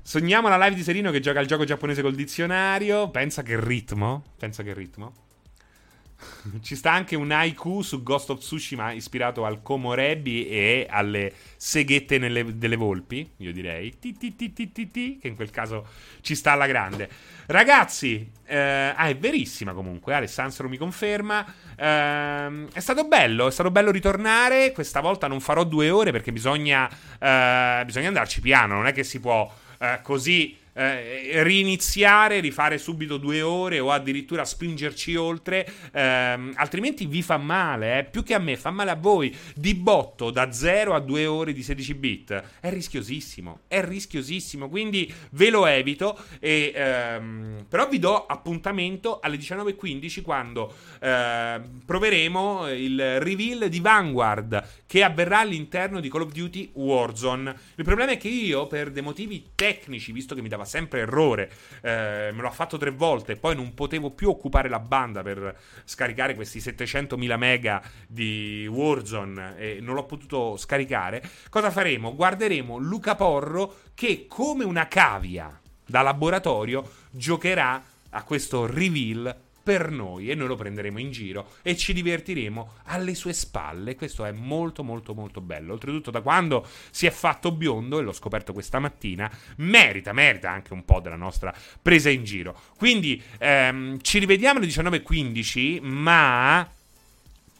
Sogniamo la live di Serino che gioca al gioco giapponese col dizionario. Pensa che ritmo. Pensa che ritmo. Ci sta anche un haiku su Ghost of Tsushima ispirato al Komorebi e alle seghette nelle, delle volpi, io direi. Ti, ti, ti, che in quel caso ci sta alla grande. Ragazzi, eh, ah, è verissima comunque. Alessandro mi conferma. Eh, è stato bello, è stato bello ritornare. Questa volta non farò due ore perché bisogna, eh, bisogna andarci piano. Non è che si può eh, così eh, riniziare, rifare subito due ore o addirittura spingerci oltre, ehm, altrimenti vi fa male, eh? più che a me, fa male a voi. Di botto da 0 a 2 ore di 16 bit è rischiosissimo, è rischiosissimo, quindi ve lo evito. E, ehm, però vi do appuntamento alle 19.15 quando eh, proveremo il reveal di Vanguard che avverrà all'interno di Call of Duty Warzone. Il problema è che io, per dei motivi tecnici, visto che mi dava sempre errore. Eh, me l'ho fatto tre volte e poi non potevo più occupare la banda per scaricare questi 700.000 mega di Warzone e non l'ho potuto scaricare. Cosa faremo? Guarderemo Luca Porro che come una cavia da laboratorio giocherà a questo reveal per noi e noi lo prenderemo in giro e ci divertiremo alle sue spalle. Questo è molto molto molto bello. Oltretutto da quando si è fatto biondo, e l'ho scoperto questa mattina, merita, merita anche un po' della nostra presa in giro. Quindi ehm, ci rivediamo alle 19.15, ma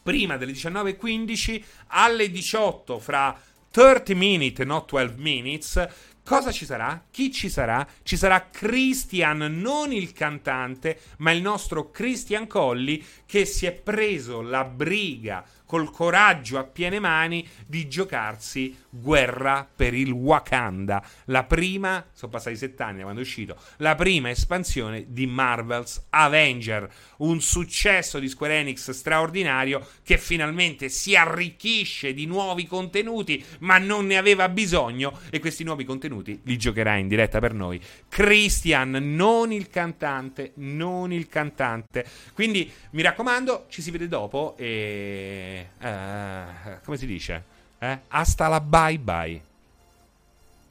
prima delle 19.15 alle 18 fra 30 minutes, not 12 minutes, Cosa ci sarà? Chi ci sarà? Ci sarà Christian, non il cantante, ma il nostro Christian Colli che si è preso la briga col coraggio a piene mani di giocarsi Guerra per il Wakanda, la prima, sono passati sette anni da quando è uscito, la prima espansione di Marvel's Avenger, un successo di Square Enix straordinario che finalmente si arricchisce di nuovi contenuti, ma non ne aveva bisogno e questi nuovi contenuti li giocherà in diretta per noi Christian, non il cantante, non il cantante. Quindi mi raccomando, ci si vede dopo e eh, come si dice? Eh? Hasta la bye bye.